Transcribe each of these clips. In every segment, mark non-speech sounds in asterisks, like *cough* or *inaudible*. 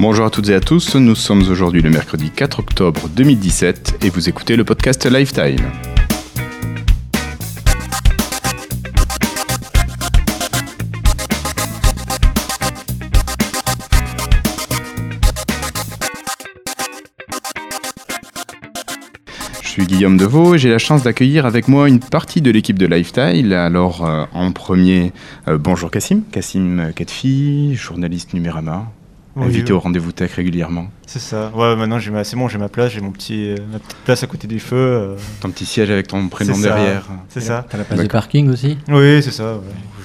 Bonjour à toutes et à tous, nous sommes aujourd'hui le mercredi 4 octobre 2017 et vous écoutez le podcast Lifetime. Je suis Guillaume Deveau et j'ai la chance d'accueillir avec moi une partie de l'équipe de Lifestyle. Alors, euh, en premier, euh, bonjour Cassim, Cassim Ketfi, journaliste Numérama, invité oui. au rendez-vous tech régulièrement. C'est ça. Ouais, maintenant j'ai ma... c'est bon, j'ai ma place, j'ai mon petit euh, ma petite place à côté du feu. euh, Ton petit siège avec ton prénom ça. derrière. c'est ça. T'as la place de parking aussi? Oui, c'est ça. ouais.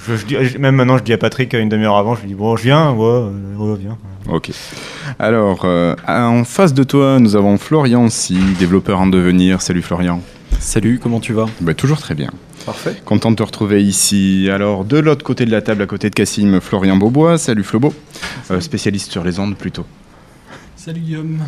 Je, je même maintenant, je dis à Patrick euh, une demi-heure avant, je lui dis bon, je viens, ouais, euh, ouais, viens. Ok. Alors, euh, en face de toi, nous avons Florian Si, développeur en devenir. Salut Florian. Salut, comment tu vas? Bah, toujours très bien. Parfait. Content de te retrouver ici. Alors, de l'autre côté de la table, à côté de Cassim, Florian Beaubois. Salut Flobo. Euh, spécialiste sur les ondes plutôt. Salut Guillaume.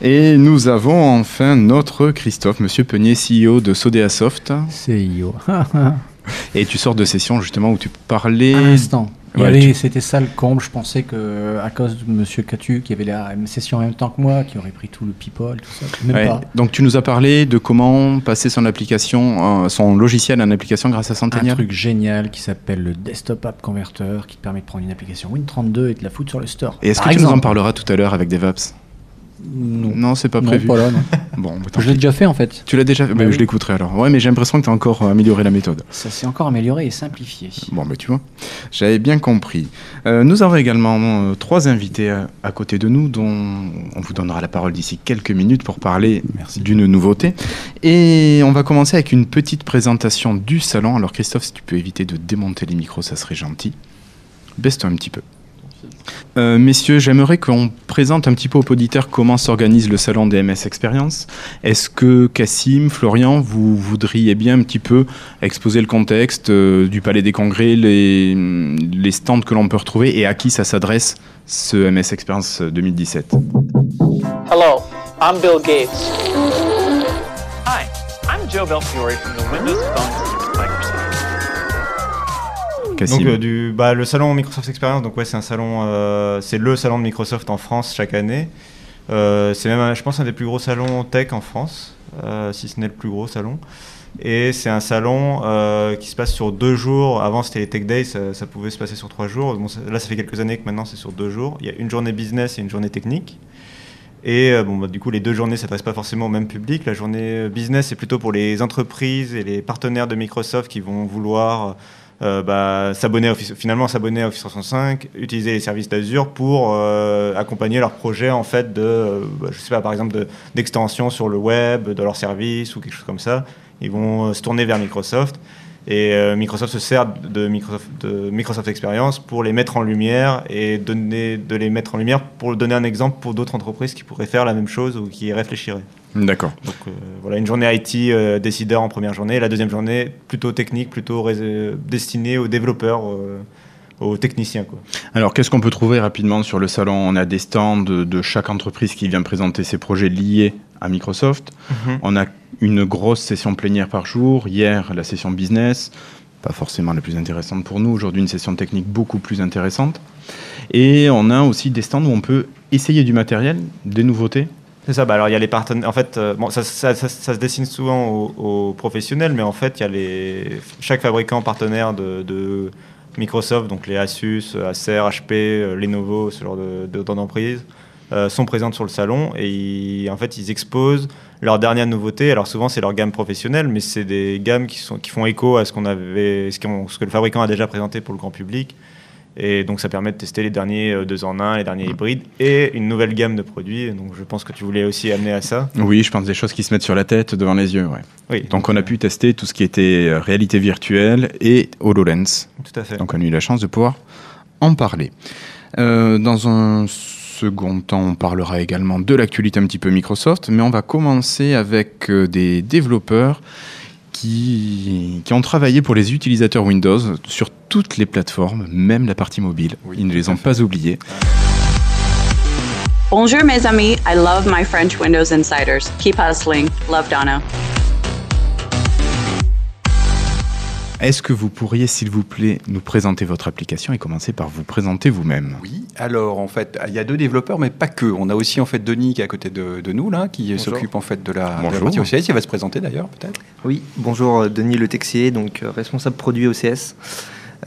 Et nous avons enfin notre Christophe, monsieur Peunier, CEO de Sodea Soft. CIO. *laughs* Et tu sors de session justement où tu parlais. Un instant. Ouais, C'était ça le comble. Je pensais que à cause de Monsieur Catu, qui avait la même session en même temps que moi, qui aurait pris tout le people, tout ça. Même Ouais. pas. Donc tu nous as parlé de comment passer son application, euh, son logiciel en application grâce à Un Centennial. truc génial qui s'appelle le Desktop App Converter, qui te permet de prendre une application Win32 et de la foutre sur le store. Et est-ce que tu nous en parleras tout à l'heure avec DevOps Non. Non, c'est pas Non, prévu. pas là, non. *laughs* Bon, bah, Je l'ai déjà fait en fait. Tu l'as déjà fait? Bah Bah, oui. Je l'écouterai alors. Ouais, mais j'ai l'impression que tu as encore euh, amélioré la méthode. Ça s'est encore amélioré et simplifié. Bon, bah tu vois, j'avais bien compris. Euh, nous avons également euh, trois invités à, à côté de nous, dont on vous donnera la parole d'ici quelques minutes pour parler d'une nouveauté. Et on va commencer avec une petite présentation du salon. Alors Christophe, si tu peux éviter de démonter les micros, ça serait gentil. Baisse-toi un petit peu. Euh, messieurs, j'aimerais qu'on présente un petit peu aux auditeurs comment s'organise le salon des MS Experience. Est-ce que Cassim, Florian, vous voudriez bien un petit peu exposer le contexte euh, du Palais des Congrès, les, les stands que l'on peut retrouver et à qui ça s'adresse ce MS Experience 2017 Hello, I'm Bill Gates. Hi, I'm Joe Belfiore from the Windows Phone. Cassim Donc euh, du, bah, le salon Microsoft Experience, donc ouais, c'est un salon, euh, c'est le salon de Microsoft en France chaque année. Euh, c'est même, je pense, un des plus gros salons tech en France, euh, si ce n'est le plus gros salon. Et c'est un salon euh, qui se passe sur deux jours. Avant, c'était les Tech Days, ça, ça pouvait se passer sur trois jours. Bon, ça- là, ça fait quelques années que maintenant, c'est sur deux jours. Il y a une journée business et une journée technique. Et euh, bon, bah, du coup, les deux journées ne s'adressent pas forcément au même public. La journée business, c'est plutôt pour les entreprises et les partenaires de Microsoft qui vont vouloir euh, bah, s'abonner finalement s'abonner à Office 365, utiliser les services d'Azure pour euh, accompagner leurs projets en fait de, euh, bah, je sais pas, par exemple de- d'extension sur le web, de leurs services ou quelque chose comme ça. Ils vont euh, se tourner vers Microsoft. Et euh, Microsoft se sert de Microsoft, de Microsoft Experience pour les mettre en lumière et donner, de les mettre en lumière pour donner un exemple pour d'autres entreprises qui pourraient faire la même chose ou qui y réfléchiraient. D'accord. Donc euh, voilà, une journée IT euh, décideur en première journée, la deuxième journée plutôt technique, plutôt rés- destinée aux développeurs, euh, aux techniciens. Quoi. Alors, qu'est-ce qu'on peut trouver rapidement sur le salon? On a des stands de, de chaque entreprise qui vient présenter ses projets liés à Microsoft. On a une grosse session plénière par jour. Hier, la session business, pas forcément la plus intéressante pour nous. Aujourd'hui, une session technique beaucoup plus intéressante. Et on a aussi des stands où on peut essayer du matériel, des nouveautés. C'est ça, bah alors il y a les partenaires. En fait, euh, ça, se dessine souvent aux, professionnels, mais en fait, il y a les, chaque fabricant partenaire de, de Microsoft, donc les Asus, Acer, HP, euh, Lenovo, ce genre de- de- d'entreprises, euh, sont présentes sur le salon et ils- en fait, ils exposent leurs dernières nouveautés. Alors souvent, c'est leur gamme professionnelle, mais c'est des gammes qui, sont, qui font écho à ce, qu'on avait, ce que le fabricant a déjà présenté pour le grand public. Et donc ça permet de tester les derniers euh, deux en un, les derniers hybrides et une nouvelle gamme de produits. Donc je pense que tu voulais aussi amener à ça. Oui, je pense des choses qui se mettent sur la tête, devant les yeux. Ouais. Oui, Donc, on a pu tester tout ce qui était euh, réalité virtuelle et HoloLens. tout à fait. Donc on a eu la chance de pouvoir en parler. Euh, dans un second temps, on parlera également de l'actualité un petit peu Microsoft, mais on va commencer avec des développeurs qui, qui ont travaillé pour les utilisateurs Windows sur toutes les plateformes, même la partie mobile. Ils ne les ont pas oubliés. Bonjour mes amis, I love my French Windows Insiders. Keep hustling. Love Donna. Est-ce que vous pourriez, s'il vous plaît, nous présenter votre application et commencer par vous présenter vous-même? Oui, alors en fait, il y a deux développeurs, mais pas que. On a aussi en fait Denis qui est à côté de, de nous, là, qui s'occupe en fait de la, de la Bonjour. partie OCS. Il va se présenter d'ailleurs, peut-être. Oui, bonjour euh, Denis Le Texier, donc euh, responsable produit OCS.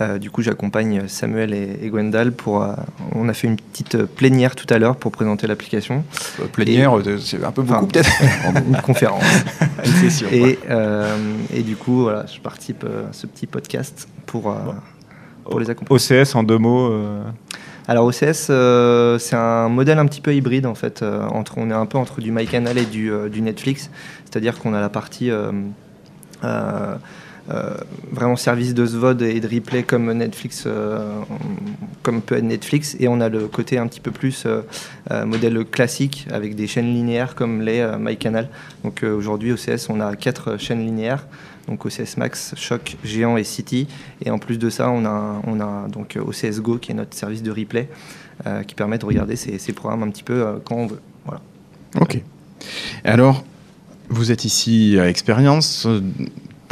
Euh, du coup, j'accompagne Samuel et, et Gwendal pour. euh, on a fait une petite plénière tout à l'heure pour présenter l'application. Euh, Plénière, c'est un peu beaucoup Enfin, peut-être. *laughs* une conférence. *laughs* Une session. Et, euh, et du coup, voilà, je participe à ce petit podcast pour, pour les accompagner. OCS en deux mots. Alors OCS, euh, c'est un modèle un petit peu hybride en fait. euh, entre, on est un peu entre du MyCanal et du, euh, du Netflix. C'est-à-dire qu'on a la partie vraiment service de SVOD et de replay comme Netflix, euh, comme peut être Netflix, et on a le côté un petit peu plus euh, euh, modèle classique avec des chaînes linéaires comme les euh, MyCanal. Donc euh, aujourd'hui OCS, on a quatre chaînes linéaires. Donc OCS Max, Choc, Géant et City. Et en plus de ça, on a, on a donc OCS Go qui est notre service de replay euh, qui permet de regarder ces, programmes un petit peu euh, quand on veut. Voilà. Ok. Alors, vous êtes ici à Expérience euh,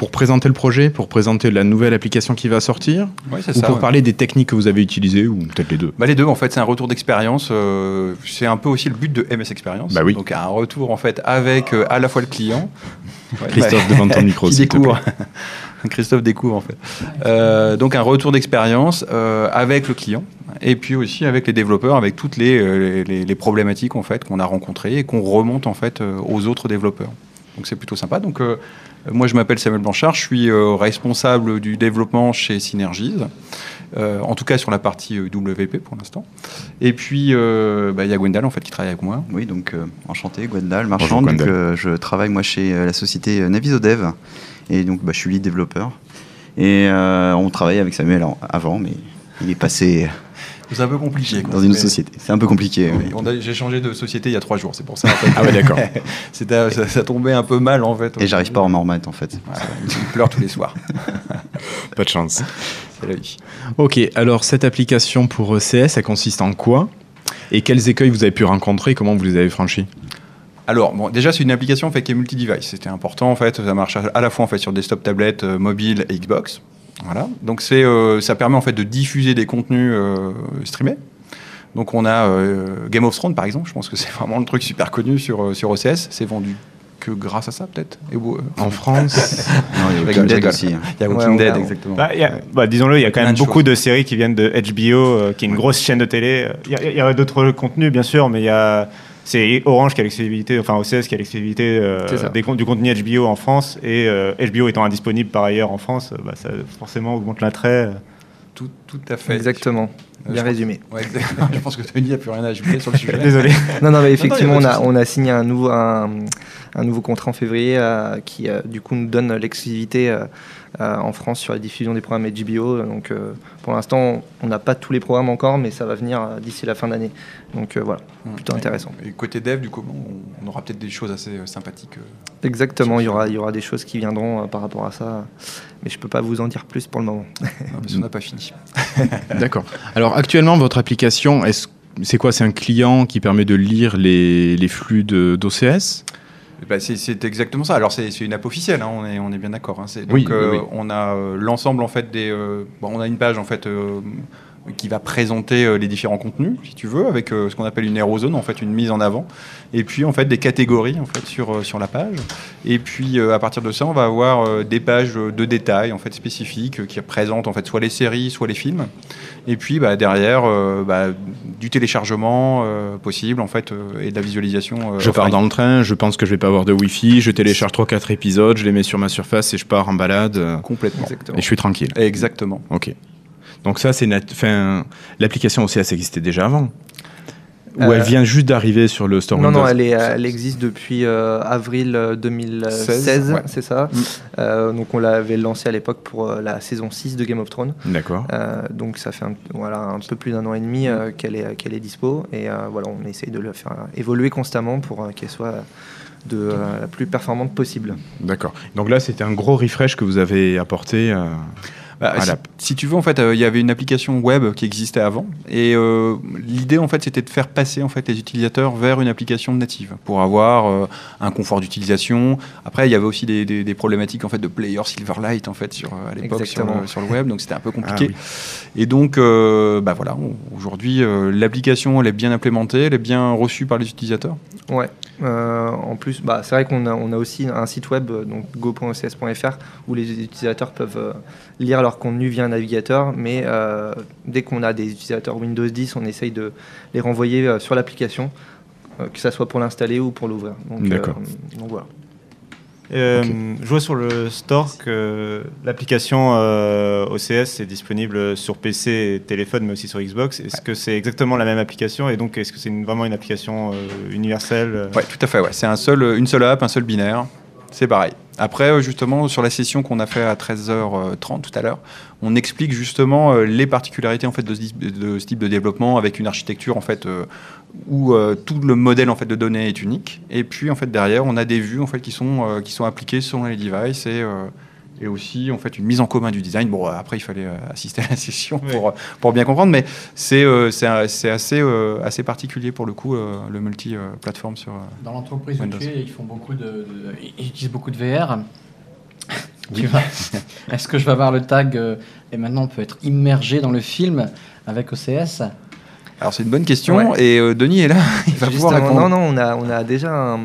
pour présenter le projet, pour présenter la nouvelle application qui va sortir Ouais, c'est Ou ça. pour ouais. parler des techniques que vous avez utilisées, ou peut-être les deux Bah, les deux, en fait, c'est un retour d'expérience. euh, c'est un peu aussi le but de MS Experience. Bah oui. Donc, un retour, en fait, avec euh, à la fois le client. Ouais, Christophe, bah, devant ton *laughs* micro, qui découvre. *laughs* Christophe découvre, en fait. Euh, donc, un retour d'expérience avec le client. Et puis aussi avec les développeurs, avec toutes les, les, les problématiques, en fait, qu'on a rencontrées et qu'on remonte, en fait, aux autres développeurs. Donc, c'est plutôt sympa. Donc, moi, je m'appelle Samuel Blanchard. Je suis euh, responsable du développement chez Synergies. Euh, en tout cas sur la partie euh, WP pour l'instant. Et puis euh, bah, il y a Gwendal en fait qui travaille avec moi. Oui, donc euh, enchanté, Gwendal, Bonjour, marchand. Gwendal. euh, je travaille moi chez euh, la société Navisodev et donc bah, je suis lead développeur. Et euh, on travaillait avec Samuel avant, mais il est passé C'est un peu compliqué. quoi. dans une Mais- société. C'est un peu compliqué. Oui, oui. J'ai changé de société il y a trois jours, c'est pour ça. En fait. Ah ouais, d'accord. *laughs* C'était- ça, ça tombait un peu mal en fait. Et j'arrive pas à m'en remettre en fait. Il pleure tous les soirs. *laughs* Pas de chance. C'est la vie. Ok, alors cette application pour ECS, elle consiste en quoi? Et quels écueils vous avez pu rencontrer? Comment vous les avez franchis? Alors, bon, déjà, c'est une application en fait, qui est multi-device. C'était important, en fait. Ça marche à à la fois en fait, sur desktop, tablette, euh, mobile et Xbox. Voilà. Donc, c'est, euh, ça permet en fait de diffuser des contenus euh, streamés. Donc, on a euh, Game of Thrones, par exemple. Je pense que *laughs* c'est vraiment le truc super connu sur, sur OCS. C'est vendu que grâce à ça, peut-être. Euh, En France *laughs* Non, il y a Walking Dead aussi. hein. Il y a Walking Dead, exactement. Bah, bah, disons-le, il y a quand même beaucoup de séries qui viennent de HBO, euh, qui est une grosse chaîne de télé. Il y a, il y a d'autres contenus, bien sûr, mais il y a. C'est Orange qui a l'exclusivité, enfin OCS qui a l'exclusivité euh, du contenu HBO en France et euh, HBO étant indisponible par ailleurs en France, euh, bah, ça forcément augmente l'attrait. Tout, tout à fait. Exactement. Euh, Bien résumé. Ouais, *laughs* je pense que Tony n'a plus rien à ajouter sur le sujet. Désolé. Non, non, mais effectivement, Non, non, on a on a signé un nouveau, un, un nouveau contrat en février euh, qui, euh, du coup, nous donne l'exclusivité euh, euh, en France sur la diffusion des programmes HBO. Donc, euh, pour l'instant, on n'a pas tous les programmes encore, mais ça va venir euh, d'ici la fin d'année. Donc, euh, voilà, plutôt intéressant. Et côté dev, du coup, on, on aura peut-être des choses assez euh, sympathiques. euh. Exactement, il y aura, il y aura des choses qui viendront euh, par rapport à ça, mais je peux pas vous en dire plus pour le moment. Non, parce qu'on n'a pas fini. *laughs* D'accord. Alors actuellement, votre application, est-ce- c'est quoi? C'est un client qui permet de lire les, les flux d'OCS Bah, c'est- exactement ça. Alors c'est une app officielle, hein, on, est, on est bien d'accord. hein. Donc Oui, euh, oui, oui. on a euh, l'ensemble en fait des. euh, bon, on a une page en fait qui va présenter euh, les différents contenus, si tu veux, avec euh, ce qu'on appelle une aérozone, en fait une mise en avant, et puis en fait des catégories en fait sur euh, sur la page. Et puis à partir de ça, on va avoir des pages de détails en fait spécifiques qui représentent en fait soit les séries, soit les films. Et puis bah, derrière euh, bah, du téléchargement euh, possible en fait et de la visualisation. euh, Je pars dans le train, je pense que je vais pas avoir de Wi-Fi, je télécharge 3-4 épisodes, je les mets sur ma surface et je pars en balade. complètement. Exactement. Et je suis tranquille. Exactement. Ok. Donc ça, c'est l'application OCS existait déjà avant. Ou Euh, elle vient juste d'arriver sur le store Non, Windows non, elle, est, elle existe depuis euh, avril euh, 2016, 16, ouais. c'est ça. Mm. Euh, donc on l'avait lancé à l'époque pour euh, la saison 6 de Game of Thrones. D'accord. Euh, donc ça fait un, voilà, un peu plus d'un an et demi euh, qu'elle est, qu'elle est dispo. Et euh, voilà, on essaye de le faire évoluer constamment pour euh, qu'elle soit de euh, la plus performante possible. D'accord. Donc là, c'était un gros refresh que vous avez apporté. Bah, à si, tu veux, en fait, euh, il y avait une application web qui existait avant, et euh, l'idée, en fait, c'était de faire passer en fait les utilisateurs vers une application native pour avoir euh, un confort d'utilisation. Après, il y avait aussi des, des- des problématiques en fait de player Silverlight en fait sur à l'époque sur, le- sur le web, donc c'était un peu compliqué. Ah Et donc, bah voilà, aujourd'hui, l'application, elle est bien implémentée, elle est bien reçue par les utilisateurs. Ouais. En plus, bah, c'est vrai qu'on a, on a aussi un site web, donc go.ocs.fr, où les utilisateurs peuvent lire leur contenu via un navigateur, mais euh, dès qu'on a des utilisateurs Windows 10, on essaye de les renvoyer euh, sur l'application, euh, que ça soit pour l'installer ou pour l'ouvrir. Donc, D'accord. euh, donc voilà. Euh, Je vois sur le store que l'application euh, OCS est disponible sur PC et téléphone, mais aussi sur Xbox. Est-ce que c'est exactement la même application Et donc, est-ce que c'est une- vraiment une application euh, universelle? Ouais, tout à fait. Ouais. C'est un seul, une seule app, un seul binaire. C'est pareil. Après, euh, justement, sur la session qu'on a fait à 13h30 tout à l'heure, on explique justement euh, les particularités en fait de ce, type- de développement avec une architecture en fait euh, où tout le modèle en fait de données est unique. Et puis en fait derrière, on a des vues en fait qui sont qui sont appliquées selon les devices et et aussi en fait une mise en commun du design. Bon, après il fallait euh, assister à la session Oui. pour pour bien comprendre, mais c'est euh, assez euh, assez particulier pour le coup euh, le multi euh, plateforme sur. euh, Dans l'entreprise où Windows. tu es, ils font beaucoup de, de- ils utilisent beaucoup de VR. *laughs* Est-ce que je vais avoir le tag euh, et maintenant on peut être immergé dans le film avec OCS Alors c'est une bonne question Ouais. et euh, Denis est là, *laughs* il va pouvoir répondre. non, non, on a, on a déjà un-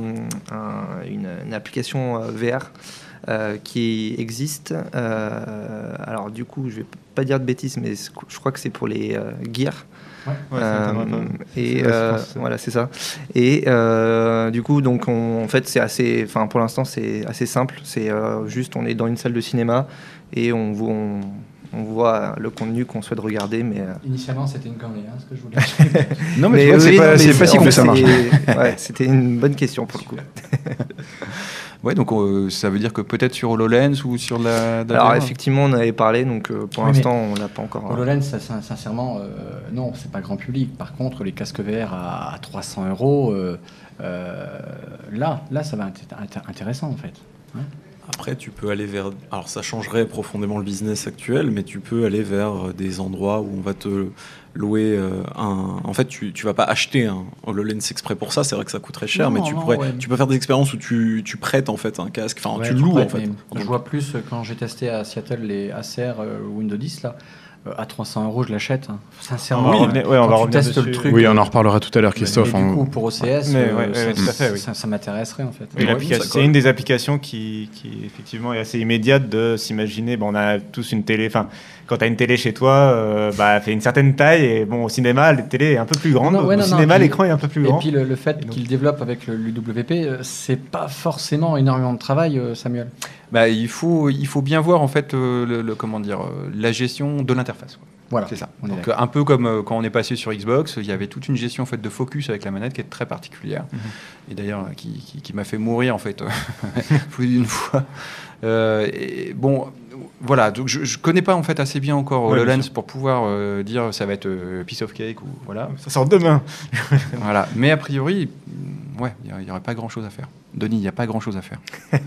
un- une, une application euh, VR euh, qui existe. Euh, alors du coup, je vais pas dire de bêtises, mais je crois que c'est pour les euh, gears. Ouais, Euh, et euh, voilà, c'est ça. Et euh, du coup, donc, on- en fait, c'est assez, enfin, pour l'instant, c'est assez simple. C'est euh, juste, on est dans une salle de cinéma et on, voit- on, on voit le contenu qu'on souhaite regarder, mais euh, Initialement, c'était une connerie, hein, ce que je voulais. *laughs* Non mais, c'est oui, pas, non, mais c'est pas si ça marche. ouais, C'était une bonne question pour le coup. *laughs* Ouais, donc euh, ça veut dire que peut-être sur HoloLens ou sur la. la Alors VR. effectivement, on avait parlé, donc euh, pour Oui, l'instant, on l'a pas encore. HoloLens, ça, sin- sincèrement, euh, non, c'est pas grand public. Par contre, les casques VR à, à 300 euros, euh, là, là, ça va être inté- intéressant en fait. Hein Après, tu peux aller vers. Alors, ça changerait profondément le business actuel, mais tu peux aller vers des endroits où on va te louer euh, un. En fait, tu, tu vas pas acheter un HoloLens exprès pour ça. C'est vrai que ça coûterait cher, Non, mais tu non, pourrais. ouais. Tu peux faire des expériences où tu, tu prêtes en fait un casque. Enfin, Ouais, tu loues en fait. mais Je vois plus euh, quand j'ai testé à Seattle les Acer euh, Windows 10 là. à 300 euros, je l'achète. hein. Sincèrement, ouais, on va revenir le truc. Oui, on en reparlera tout à l'heure, Christophe. mais du on- coup, pour OCS, Mais euh, ouais, ouais, ça, tout à fait, oui. ça- ça m'intéresserait en fait. Oui, c'est une des applications qui, qui effectivement est assez immédiate de s'imaginer. Bon, on a tous une télé. Enfin, quand tu as une télé chez toi, euh, bah, elle fait une certaine taille. Et bon, au cinéma, la télé est un peu plus grande. Non, ouais, au non, cinéma, l'écran est un peu plus Et grand. puis le, le fait Et donc- qu'il développe avec le- l'UWP, euh, c'est pas forcément énormément de travail, euh, Samuel. Bah, il faut il faut bien voir en fait euh, le, le- comment dire euh, la gestion de l'interface. Voilà. C'est ça. On Donc un peu comme euh, quand on est passé sur Xbox, il y avait toute une gestion en fait de focus avec la manette qui est très particulière et d'ailleurs qui, qui- qui m'a fait mourir en fait *laughs* plus d'une fois. Euh, et bon, voilà. Donc je, je connais pas en fait assez bien encore Ouais, bien HoloLens pour pouvoir euh, dire ça va être euh, piece of cake ou voilà. Ça sort demain. *laughs* voilà. Mais a priori, mm, ouais, il y aurait pas grand chose à faire. Denis, il n'y a pas grand chose à faire. *laughs*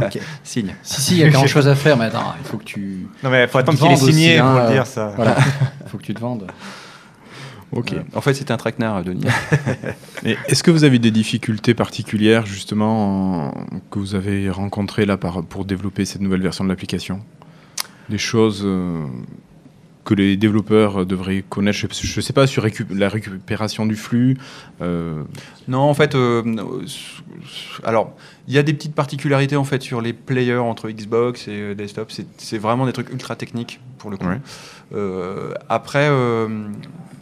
Ok. *laughs* Signe. Si, si, il y a grand chose à faire, mais attends, il faut que tu. Non, mais il faut attendre qu'il est vendes signé aussi, pour le euh, dire, ça. Voilà, il faut que tu te vendes. Ok. Euh, en fait, c'était un traquenard, Denis. *laughs* Est-ce que vous avez des difficultés particulières justement en- que vous avez rencontrées là par- pour développer cette nouvelle version de l'application? Des choses euh, que les développeurs devraient connaître Je ne sais pas sur la récupération du flux. euh, Non, en fait, euh, alors il y a des petites particularités en fait sur les players entre Xbox et desktop. C'est- vraiment des trucs ultra techniques pour le coup. Ouais. Euh, après, euh,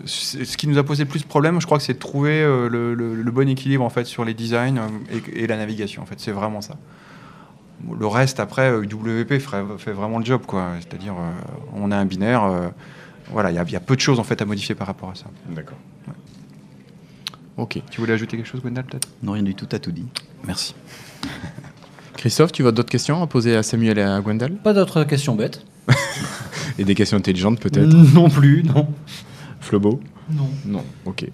ce qui nous a posé le plus de problèmes, je crois que c'est de trouver euh, le, le- le bon équilibre en fait sur les designs euh, et, et la navigation. En fait, c'est vraiment ça. Le reste, après, euh, ferait- fait vraiment le job, quoi. C'est-à-dire, euh, on a un binaire. euh, voilà, il y, a- il y a peu de choses en fait à modifier par rapport à ça. D'accord. Ok. Tu voulais ajouter quelque chose, Gwendal, peut-être? Non, rien du tout, t'as tout dit. Merci. *laughs* Christophe, tu as d'autres questions à poser à Samuel et à Gwendal? Pas d'autres questions bêtes *laughs* Et des questions intelligentes peut-être? Non plus, non. Flobo Non. Non, ok.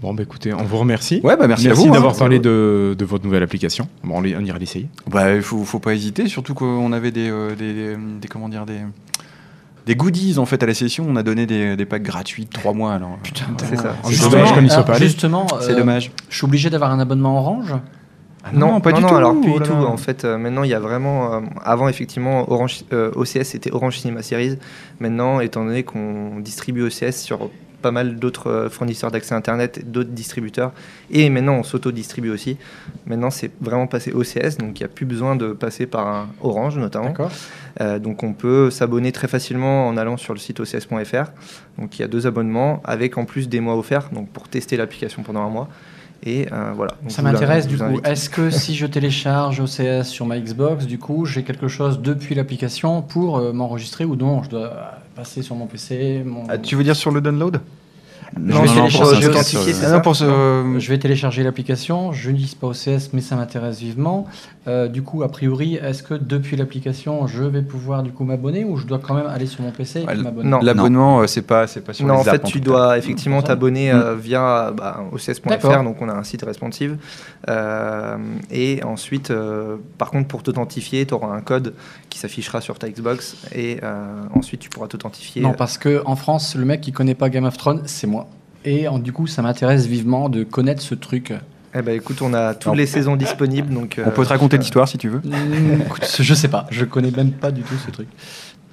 Bon, bah écoutez, on vous remercie. Ouais, bah merci, à vous. d'avoir hein. Merci à parlé de, de votre nouvelle application. Bon, on, ira l'essayer. Bah, il faut, faut pas hésiter, surtout qu'on avait des, euh, des, des- des- comment dire, des, des goodies en fait à la session. On a donné des, des packs gratuits de 3 mois. Alors, Putain, c'est ça. C'est dommage qu'on n'y soit alors, pas. Justement, c'est euh, dommage. Je suis obligé d'avoir un abonnement Orange Ah non, pas non, du non, tout. alors plus du tout. En fait, euh, maintenant, il y a vraiment. euh, avant, effectivement, Orange, euh, OCS c'était Orange Cinema Series. Maintenant, étant donné qu'on distribue OCS sur pas mal d'autres fournisseurs d'accès Internet, et d'autres distributeurs, et maintenant on s'auto-distribue aussi. Maintenant, c'est vraiment passé OCS, donc il n'y a plus besoin de passer par un Orange notamment. D'accord. Donc on peut s'abonner très facilement en allant sur le site ocs.fr. Donc il y a deux abonnements avec en plus des mois offerts donc pour tester l'application pendant un mois. Et euh, voilà. Donc, Ça m'intéresse du coup. Est-ce que si je télécharge OCS sur ma Xbox, du coup, j'ai quelque chose depuis l'application pour euh, m'enregistrer ou non? Je dois passer sur mon PC. Mon... Ah, tu veux dire sur le download? Non, vais non, télécharger pour OCS. authentifier, c'est ça non, pour ce- Euh, Je vais télécharger l'application, je n'utilise pas OCS, mais ça m'intéresse vivement. Euh, du coup, a priori, est-ce que depuis l'application, je vais pouvoir du coup m'abonner ou je dois quand même aller sur mon PC et Ouais, puis m'abonner non. L'abonnement, euh, c'est pas, c'est pas sur Non, les en fait, tu dois cas. effectivement t'abonner euh, via bah, ocs.fr, donc on a un site responsive. Euh, et ensuite, euh, par contre, pour t'authentifier, tu auras un code qui s'affichera sur ta Xbox et euh, ensuite tu pourras t'authentifier. Non, parce que en France, le mec qui connaît pas Game of Thrones, c'est moi. Et en- du coup, ça m'intéresse vivement de connaître ce truc. Eh ben, écoute, on a toutes les saisons disponibles. Donc, On euh, peut te raconter euh, l'histoire si tu veux. Mm, écoute, je sais pas, je connais même pas du tout ce truc.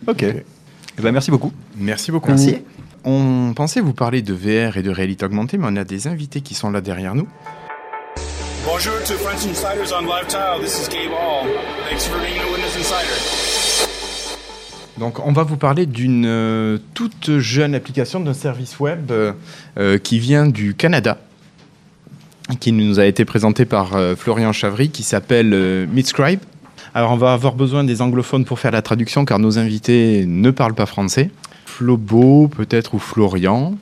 Ok. Eh ben, merci beaucoup. Merci beaucoup. Merci. On pensait vous parler de VR et de réalité augmentée, mais on a des invités qui sont là derrière nous. Bonjour to French Insiders on Live Tile. This is Gabe Hall. Thanks for being a Windows Insider. Donc, on va vous parler d'une euh, toute jeune application d'un service web euh, euh, qui vient du Canada, qui nous a été présenté par Florian Chavry, qui s'appelle Meetscribe. Alors, on va avoir besoin des anglophones pour faire la traduction, car nos invités ne parlent pas français. Flobo, peut-être, ou Florian.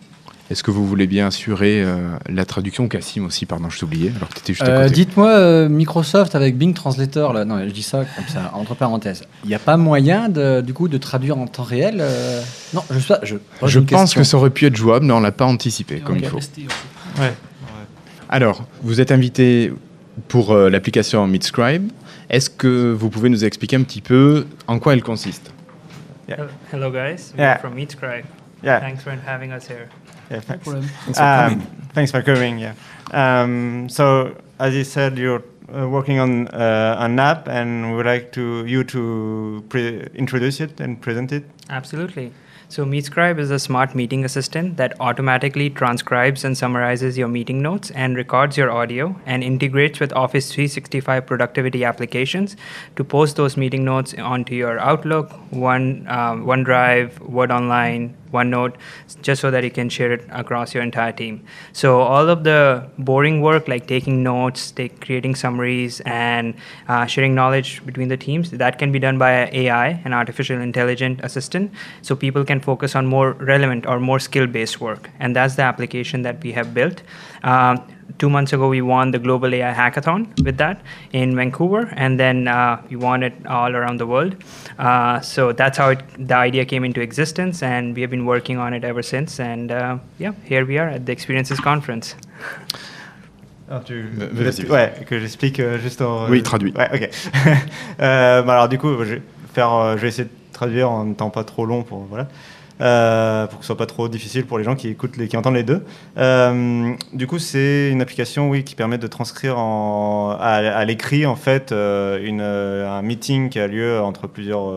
Est-ce que vous voulez bien assurer euh, la traduction Cassim aussi, pardon, je t'oubliais, alors que tu étais juste à Euh, côté. Dites-moi, euh, Microsoft avec Bing Translator, là, non, je dis ça comme ça, entre parenthèses. Il n'y a pas moyen de, du coup de traduire en temps réel euh, Non, je sais pas. Je, Je une pense question. que ça aurait pu être jouable, mais on l'a pas anticipé comme il faut. Ouais. Alors, vous êtes invité pour euh, l'application Meetscribe. Est-ce que vous pouvez nous expliquer un petit peu en quoi elle consiste? Hello, guys. We're Yeah. from MeetScribe. Yeah. Thanks for having us here. Yeah, thanks. problème. Thanks for coming. Thanks for coming. Yeah. Um, so, as you said, you're uh, working on uh, an app, and we would like to you to pre- introduce it and present it. Absolutely. So, MeetScribe is a smart meeting assistant that automatically transcribes and summarizes your meeting notes and records your audio and integrates with Office 365 productivity applications to post those meeting notes onto your Outlook, One, um, OneDrive, Word Online, OneNote, just so that you can share it across your entire team. So all of the boring work, like taking notes, take, creating summaries, and uh, sharing knowledge between the teams, that can be done by AI, an artificial intelligent assistant. So people can focus on more relevant or more skill-based work, and that's the application that we have built. Um, two months ago, we won the Global AI Hackathon with that in Vancouver, and then uh, we won it all around the world. Uh, so that's how it, the idea came into existence, and we have been working on it ever since. And uh, yeah, here we are at the Experiences Conference. *laughs* Alors, tu... vas-y, j'explique- vas-y. ouais, que j'explique euh, juste en. Oui, traduit. Ouais, ok. *laughs* Euh, bah alors du coup, je vais faire, euh, je vais essayer de traduire en ne temps pas trop long pour voilà, euh, pour que ce soit pas trop difficile pour les gens qui écoutent, qui entendent les deux. Euh, du coup, c'est une application, oui, qui permet de transcrire à, l'écrit en fait euh, un meeting qui a lieu entre plusieurs,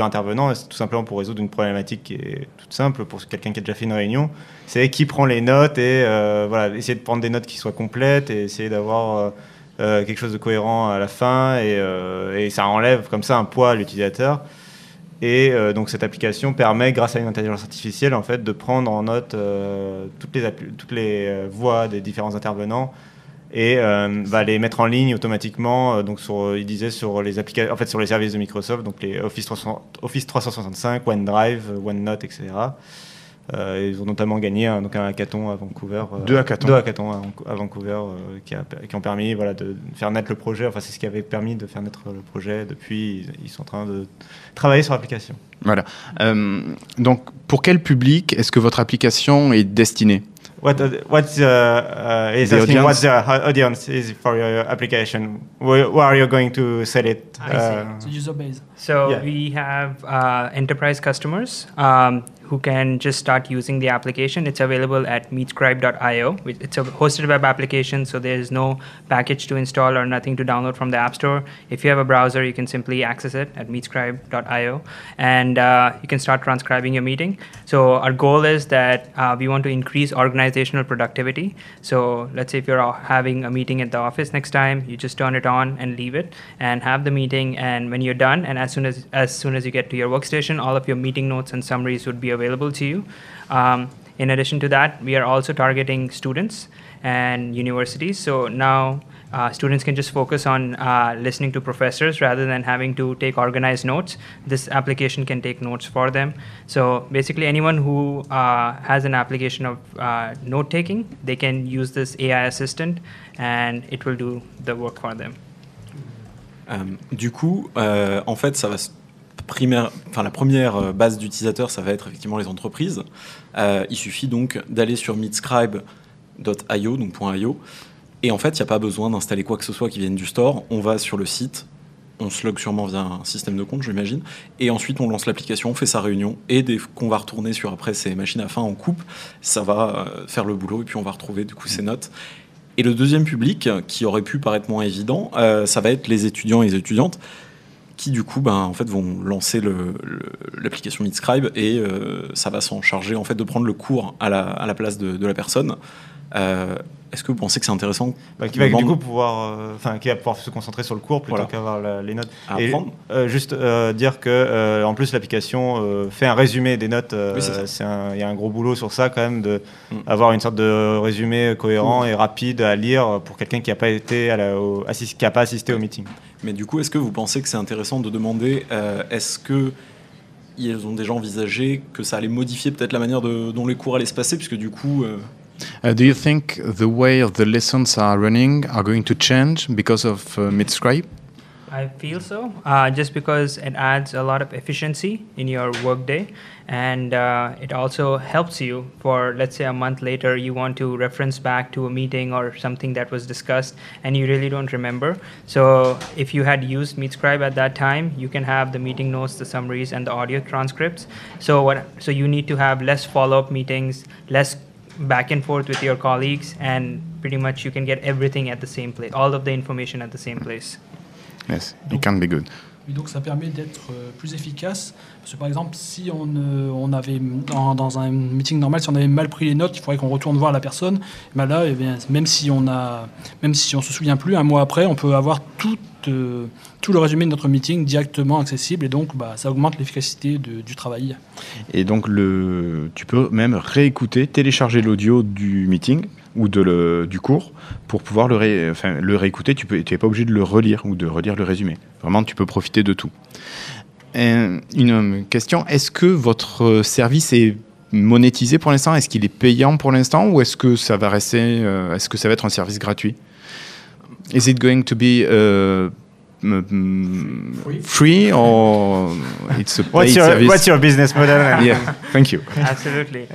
intervenants. Et tout simplement pour résoudre une problématique qui est toute simple pour quelqu'un qui a déjà fait une réunion. C'est qui prend les notes et voilà, essayer de prendre des notes qui soient complètes et essayer d'avoir quelque chose de cohérent à la fin et ça enlève comme ça un poids à l'utilisateur. Et euh, donc cette application permet, grâce à une intelligence artificielle, en fait, de prendre en note euh, toutes les, euh, voix des différents intervenants et les mettre en ligne automatiquement. donc sur, il disait sur les en fait sur les services de Microsoft, donc les Office, 300 Office 365, OneDrive, OneNote, etc. Euh, ils ont notamment gagné un, donc un hackathon à Vancouver. euh, Deux hackathons. Deux hackathons à, à Vancouver euh, qui, a- qui ont permis voilà, de faire naître le projet. Enfin, c'est ce qui avait permis de faire naître le projet. Depuis, ils, ils sont en train de travailler sur l'application. Voilà. Euh, donc, pour quel public est-ce que votre application est destinée? What uh, what's uh, uh, is The asking audience? what the uh, audience is for your application? Where, where are you going to sell it? I see. Uh, The user base. So Yeah. we have uh, enterprise customers um, who can just start using the application. It's available at meetscribe.io. It's a hosted web application, so there's no package to install or nothing to download from the App Store. If you have a browser, you can simply access it at meetscribe.io, and uh, you can start transcribing your meeting. So our goal is that uh, we want to increase organizational productivity. So let's say if you're having a meeting at the office next time, you just turn it on and leave it, and have the meeting. And when you're done, and as soon as as soon as you get to your workstation, all of your meeting notes and summaries would be available to you. Um, in addition to that, we are also targeting students and universities. So now uh, students can just focus on uh, listening to professors rather than having to take organized notes. This application can take notes for them. So basically, anyone who uh, has an application of uh, note taking, they can use this AI assistant and it will do the work for them. Euh, du coup, euh, en fait, ça va primaire, enfin, la première euh, base d'utilisateurs, ça va être effectivement les entreprises. Il suffit donc d'aller sur meetscribe.io, donc .io, et en fait, il n'y a pas besoin d'installer quoi que ce soit qui vienne du store. On va sur le site, on se log sûrement via un système de compte, j'imagine, et ensuite on lance l'application, on fait sa réunion, et dès qu'on va retourner sur après ces machines à fin en coupe, ça va euh, faire le boulot, et puis on va retrouver du coup ces notes. Et le deuxième public, qui aurait pu paraître moins évident, euh, ça va être les étudiants et les étudiantes qui du coup ben, en fait, vont lancer l'application Meetscribe et euh, ça va s'en charger en fait, de prendre le cours à la, place de, la personne. Est-ce que vous pensez que c'est intéressant Bah, qui va du coup pouvoir, euh, enfin, qui va pouvoir se concentrer sur le cours plutôt Voilà. qu'avoir la- les notes. À Et euh, juste euh, dire que en plus l'application fait un résumé des notes. Oui, Il y a un gros boulot sur ça quand même de Mm. avoir une sorte de résumé cohérent et rapide à lire pour quelqu'un qui n'a pas été à la- au- assis- qui a pas assisté au meeting. Mais du coup, est-ce que vous pensez que c'est intéressant de demander est-ce que ils ont déjà envisagé que ça allait modifier peut-être la manière de- dont les cours allaient se passer, puisque du coup, Uh, do you think the way of the lessons are running are going to change because of uh, Meetscribe? I feel so, uh, just because it adds a lot of efficiency in your workday, and uh, it also helps you for, let's say, a month later, you want to reference back to a meeting or something that was discussed, and you really don't remember. So, if you had used MeetScribe at that time, you can have the meeting notes, the summaries, and the audio transcripts. So, what? So you need to have less follow-up meetings, less back and forth with your colleagues, and pretty much you can get everything at the same place, all of the information at the same place. Yes, it can be good. Et donc ça permet d'être euh, plus efficace. Parce que par exemple, si on, euh, on avait dans, dans un meeting normal, si on avait mal pris les notes, il faudrait qu'on retourne voir la personne. Ben là, eh bien, même si on a, même si on se souvient plus, un mois après, on peut avoir tout, euh, tout le résumé de notre meeting directement accessible et donc bah, ça augmente l'efficacité du travail. Et donc, tu peux même réécouter, télécharger l'audio du meeting ou du cours pour pouvoir le, réécouter. Tu n'es pas obligé de le relire ou de relire le résumé. Vraiment, tu peux profiter de tout. Euh, une euh, question, est-ce que votre service est monétisé pour l'instant? Est-ce qu'il est payant pour l'instant? Ou est-ce que ça va rester, est-ce que ça va être un service gratuit? Is it going to be uh, uh, m- m- free or it's a paid What's your- service? what's your business model? yeah, thank you. Absolutely.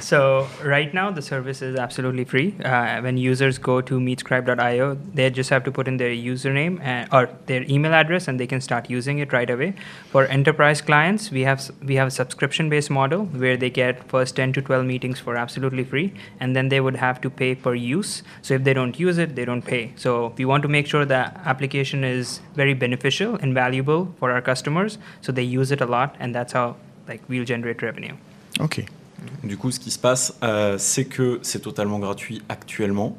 So right now the service is absolutely free. Uh, when users go to meetscribe.io, they just have to put in their username and, or their email address, and they can start using it right away. For enterprise clients, we have we have a subscription-based model where they get first 10 to 12 meetings for absolutely free, and then they would have to pay per use. So if they don't use it, they don't pay. So we want to make sure the application is very beneficial and valuable for our customers, so they use it a lot, and that's how like we'll generate revenue. Ok. Du coup, ce qui se passe, euh, c'est que c'est totalement gratuit actuellement.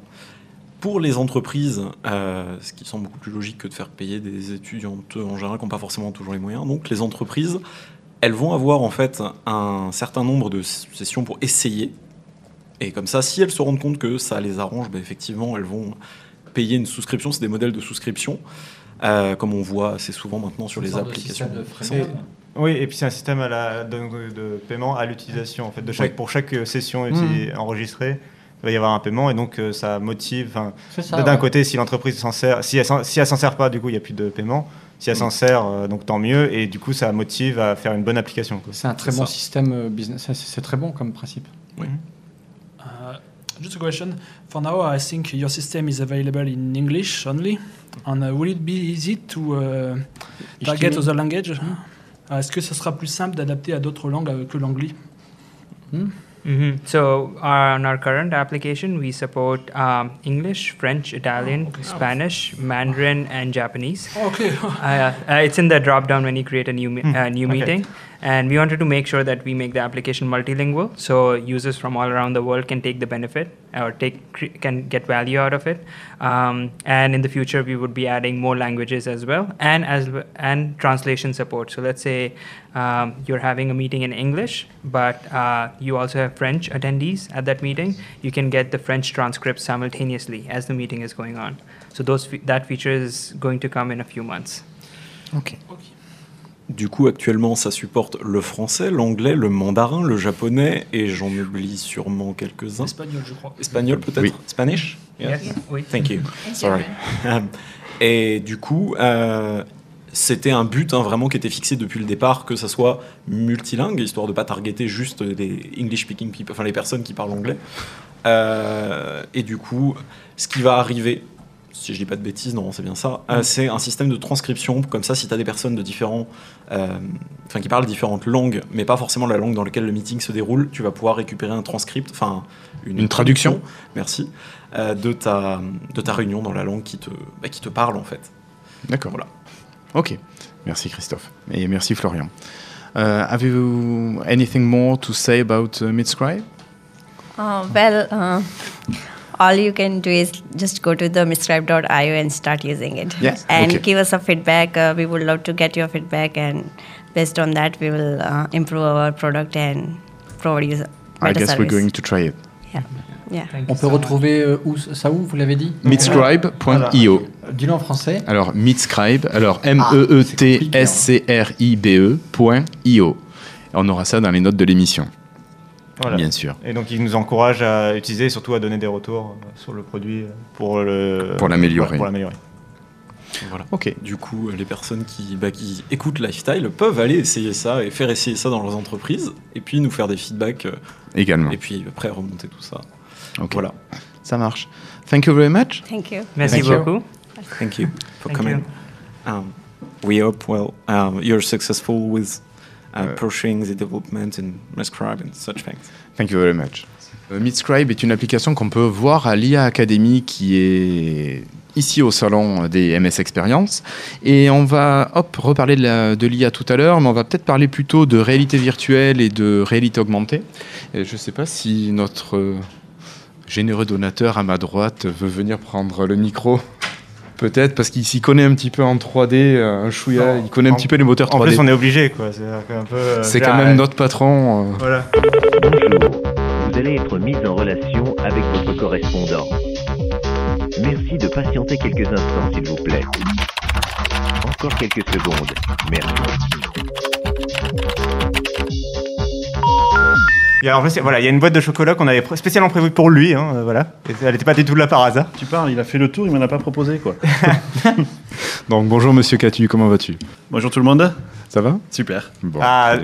Pour les entreprises, euh, ce qui semble beaucoup plus logique que de faire payer des étudiantes en général qui n'ont pas forcément toujours les moyens. Donc, les entreprises, elles vont avoir en fait un certain nombre de sessions pour essayer. Et comme ça, si elles se rendent compte que ça les arrange, ben, effectivement, elles vont payer une souscription. C'est des modèles de souscription, euh, comme on voit assez souvent maintenant sur les applications. système de. Oui, et puis c'est un système à la, de, de paiement à l'utilisation. En fait, de chaque, Oui. Pour chaque session Mmh. uti- enregistrée, il va y avoir un paiement et donc euh, ça motive. D'un ouais. côté, si l'entreprise s'en sert, si elle s'en si elle s'en sert pas, du coup, il n'y a plus de paiement. Si elle Mmh. s'en sert, euh, donc tant mieux. Et du coup, ça motive à faire une bonne application. C'est un très bon ça. système euh, business. C'est très bon comme principe. Oui. Euh, Just a question. For now, I think your system is available in English only. And uh, will it be easy to uh, target HTML? other language? Uh, Est-ce que ça sera plus simple d'adapter à d'autres langues euh, que l'anglais hmm So on our current application, we support um, English, French, Italian, Spanish, Mandarin, and Japanese. Okay. *laughs* uh, uh, it's in the drop down when you create a new me- Hmm, uh, new okay. meeting, and we wanted to make sure that we make the application multilingual, so users from all around the world can take the benefit or take can get value out of it. Um, and in the future, we would be adding more languages as well, and as w- and translation support. So let's say um, you're having a meeting in English, but uh, you also have French attendees at that meeting. You can get the French transcript simultaneously as the meeting is going on. So those that feature is going to come in a few months. Ok. Du coup, actuellement, ça supporte le français, l'anglais, le mandarin, le japonais, et j'en oublie sûrement quelques-uns. Espagnol, je crois. Espagnol, peut-être? Oui. Spanish? Yes. Oui. Thank you. Sorry. *laughs* Et du coup, euh, c'était un but hein, vraiment qui était fixé depuis le départ, que ça soit multilingue, histoire de pas targeter juste des English speaking people, enfin les personnes qui parlent anglais. Euh, et du coup, ce qui va arriver, si je dis pas de bêtises, non, c'est bien ça, euh, c'est un système de transcription. Comme ça, si tu as des personnes de différents, euh, enfin qui parlent différentes langues, mais pas forcément la langue dans laquelle le meeting se déroule, tu vas pouvoir récupérer un transcript, enfin Une traduction. Merci, euh, de ta de ta réunion dans la langue qui te bah, qui te parle en fait. D'accord. Voilà. Ok. Merci Christophe. Et merci Florian. Uh, have you anything more to say about uh, Midscribe? Uh, well, uh, all you can do is just go to the miscribe.io and start using it. Yes, And okay. give us a feedback. Uh, we would love to get your feedback, and based on that, we will uh, improve our product and provide you I better guess service. we're going to try it. Yeah. Yeah. On peut retrouver euh, où, ça où, vous l'avez dit? Midscribe.io. Dis-le en français. Alors, Midscribe, alors Ah, M-E-E-T-S-C-R-I-B-E point I-O. On aura ça dans les notes de l'émission. Voilà. Bien sûr. Et donc, il nous encourage à utiliser et surtout à donner des retours euh, sur le produit euh, pour le Pour l'améliorer. Ouais, pour l'améliorer. Voilà. Ok. Du coup, euh, les personnes qui, bah, qui écoutent Lifestyle peuvent aller essayer ça et faire essayer ça dans leurs entreprises et puis nous faire des feedbacks Également. Et puis après remonter tout ça. Ok. Voilà. Ça marche. Thank you very much. Thank you. Merci Thank you. beaucoup. Thank you for Thank coming. Um, we hope well um, you're successful with uh, pursuing the development in Mescribe and such things. Thank you very much. Euh, Midscribe est une application qu'on peut voir à l'IA Academy qui est ici au salon des MS Experience. Et on va hop, reparler de l'IA tout à l'heure, mais on va peut-être parler plutôt de réalité virtuelle et de réalité augmentée. Et je ne sais pas si notre euh, généreux donateur à ma droite veut venir prendre le micro. Peut-être parce qu'il s'y connaît un petit peu en 3D, euh, un chouïa, Non, il connaît un en- petit peu les moteurs 3D. En plus, on est obligé, quoi. C'est un peu. euh, quand même euh, notre patron. euh. Voilà. Bonjour, vous allez être mis en relation avec votre correspondant. Merci de patienter quelques instants, s'il vous plaît. Encore quelques secondes. Merci. Il y a, en fait, c'est- voilà, il y a une boîte de chocolat qu'on avait spécialement prévue pour lui. Hein, euh, voilà. Et elle n'était pas du tout là par hasard. Tu parles, il a fait le tour, il m'en a pas proposé quoi. *laughs* Donc bonjour Monsieur Catu, comment vas-tu? Bonjour tout le monde. Ça va? Super. Bon, ah,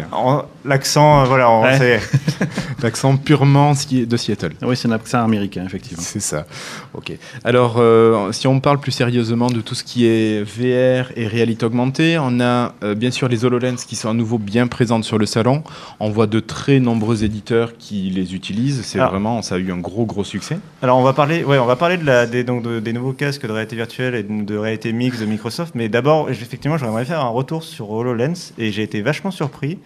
l'accent, euh, voilà, on Ouais. sait. *laughs* L'accent purement de Seattle. Oui, c'est un accent américain, effectivement. C'est ça. Ok. Alors, euh, si on parle plus sérieusement de tout ce qui est VR et réalité augmentée, on a euh, bien sûr les HoloLens qui sont à nouveau bien présentes sur le salon. On voit de très nombreux éditeurs qui les utilisent. C'est Alors- vraiment, ça a eu un gros gros succès. Alors on va parler, ouais, on va parler de la, des, donc de- des nouveaux casques de réalité virtuelle et de, de réalité mixte de Microsoft. Mais d'abord, effectivement, j'aimerais faire un retour sur HoloLens et j'ai été vachement surpris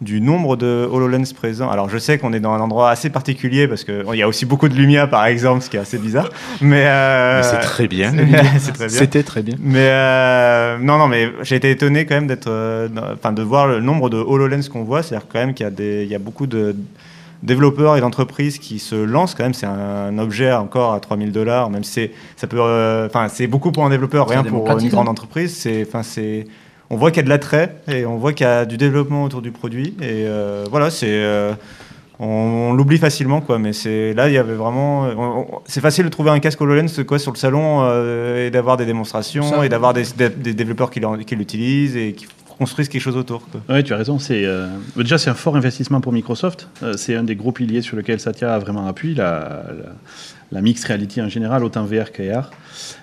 du nombre de HoloLens présents. Alors je sais qu'on est dans un endroit assez particulier parce qu'il y a aussi beaucoup de lumière par exemple, ce qui est assez bizarre. Mais, euh, Mais *laughs* c'est très bien. C'était très bien. Mais euh, non, non, mais j'ai été étonné quand même d'être, euh, enfin, de voir le nombre de HoloLens qu'on voit. C'est-à-dire quand même qu'il y a des, il y a beaucoup de développeurs et d'entreprises qui se lancent quand même. C'est un, objet encore à 3000 dollars, même si c'est, ça peut, euh, enfin, c'est beaucoup pour un développeur, rien pour une grande entreprise. C'est, enfin, c'est, on voit qu'il y a de l'attrait et on voit qu'il y a du développement autour du produit. Et euh, voilà, c'est. euh, on, on l'oublie facilement, quoi. Mais c'est là, il y avait vraiment. c'est facile de trouver un casque HoloLens quoi sur le salon et d'avoir des démonstrations Ça, et d'avoir des, des- des développeurs qui l'utilisent et qui construisent quelque chose autour. Oui, tu as raison. C'est euh, déjà c'est un fort investissement pour Microsoft. Euh, c'est un des gros piliers sur lequel Satya a vraiment appuyé la, la, la mixed reality en général, autant VR qu'AR.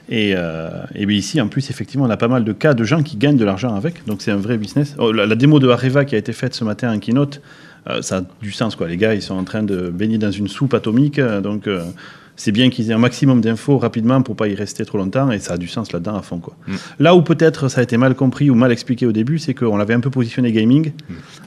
Et, euh, et bien ici, en plus, effectivement, on a pas mal de cas de gens qui gagnent de l'argent avec. Donc c'est un vrai business. Oh, la, démo de Areva qui a été faite ce matin en keynote, ça a du sens quoi. Les gars, ils sont en train de baigner dans une soupe atomique, donc. Euh, c'est bien qu'ils aient un maximum d'infos rapidement pour pas y rester trop longtemps et ça a du sens là-dedans à fond. Quoi. Mm. Là où peut-être ça a été mal compris ou mal expliqué au début, c'est qu'on l'avait un peu positionné gaming.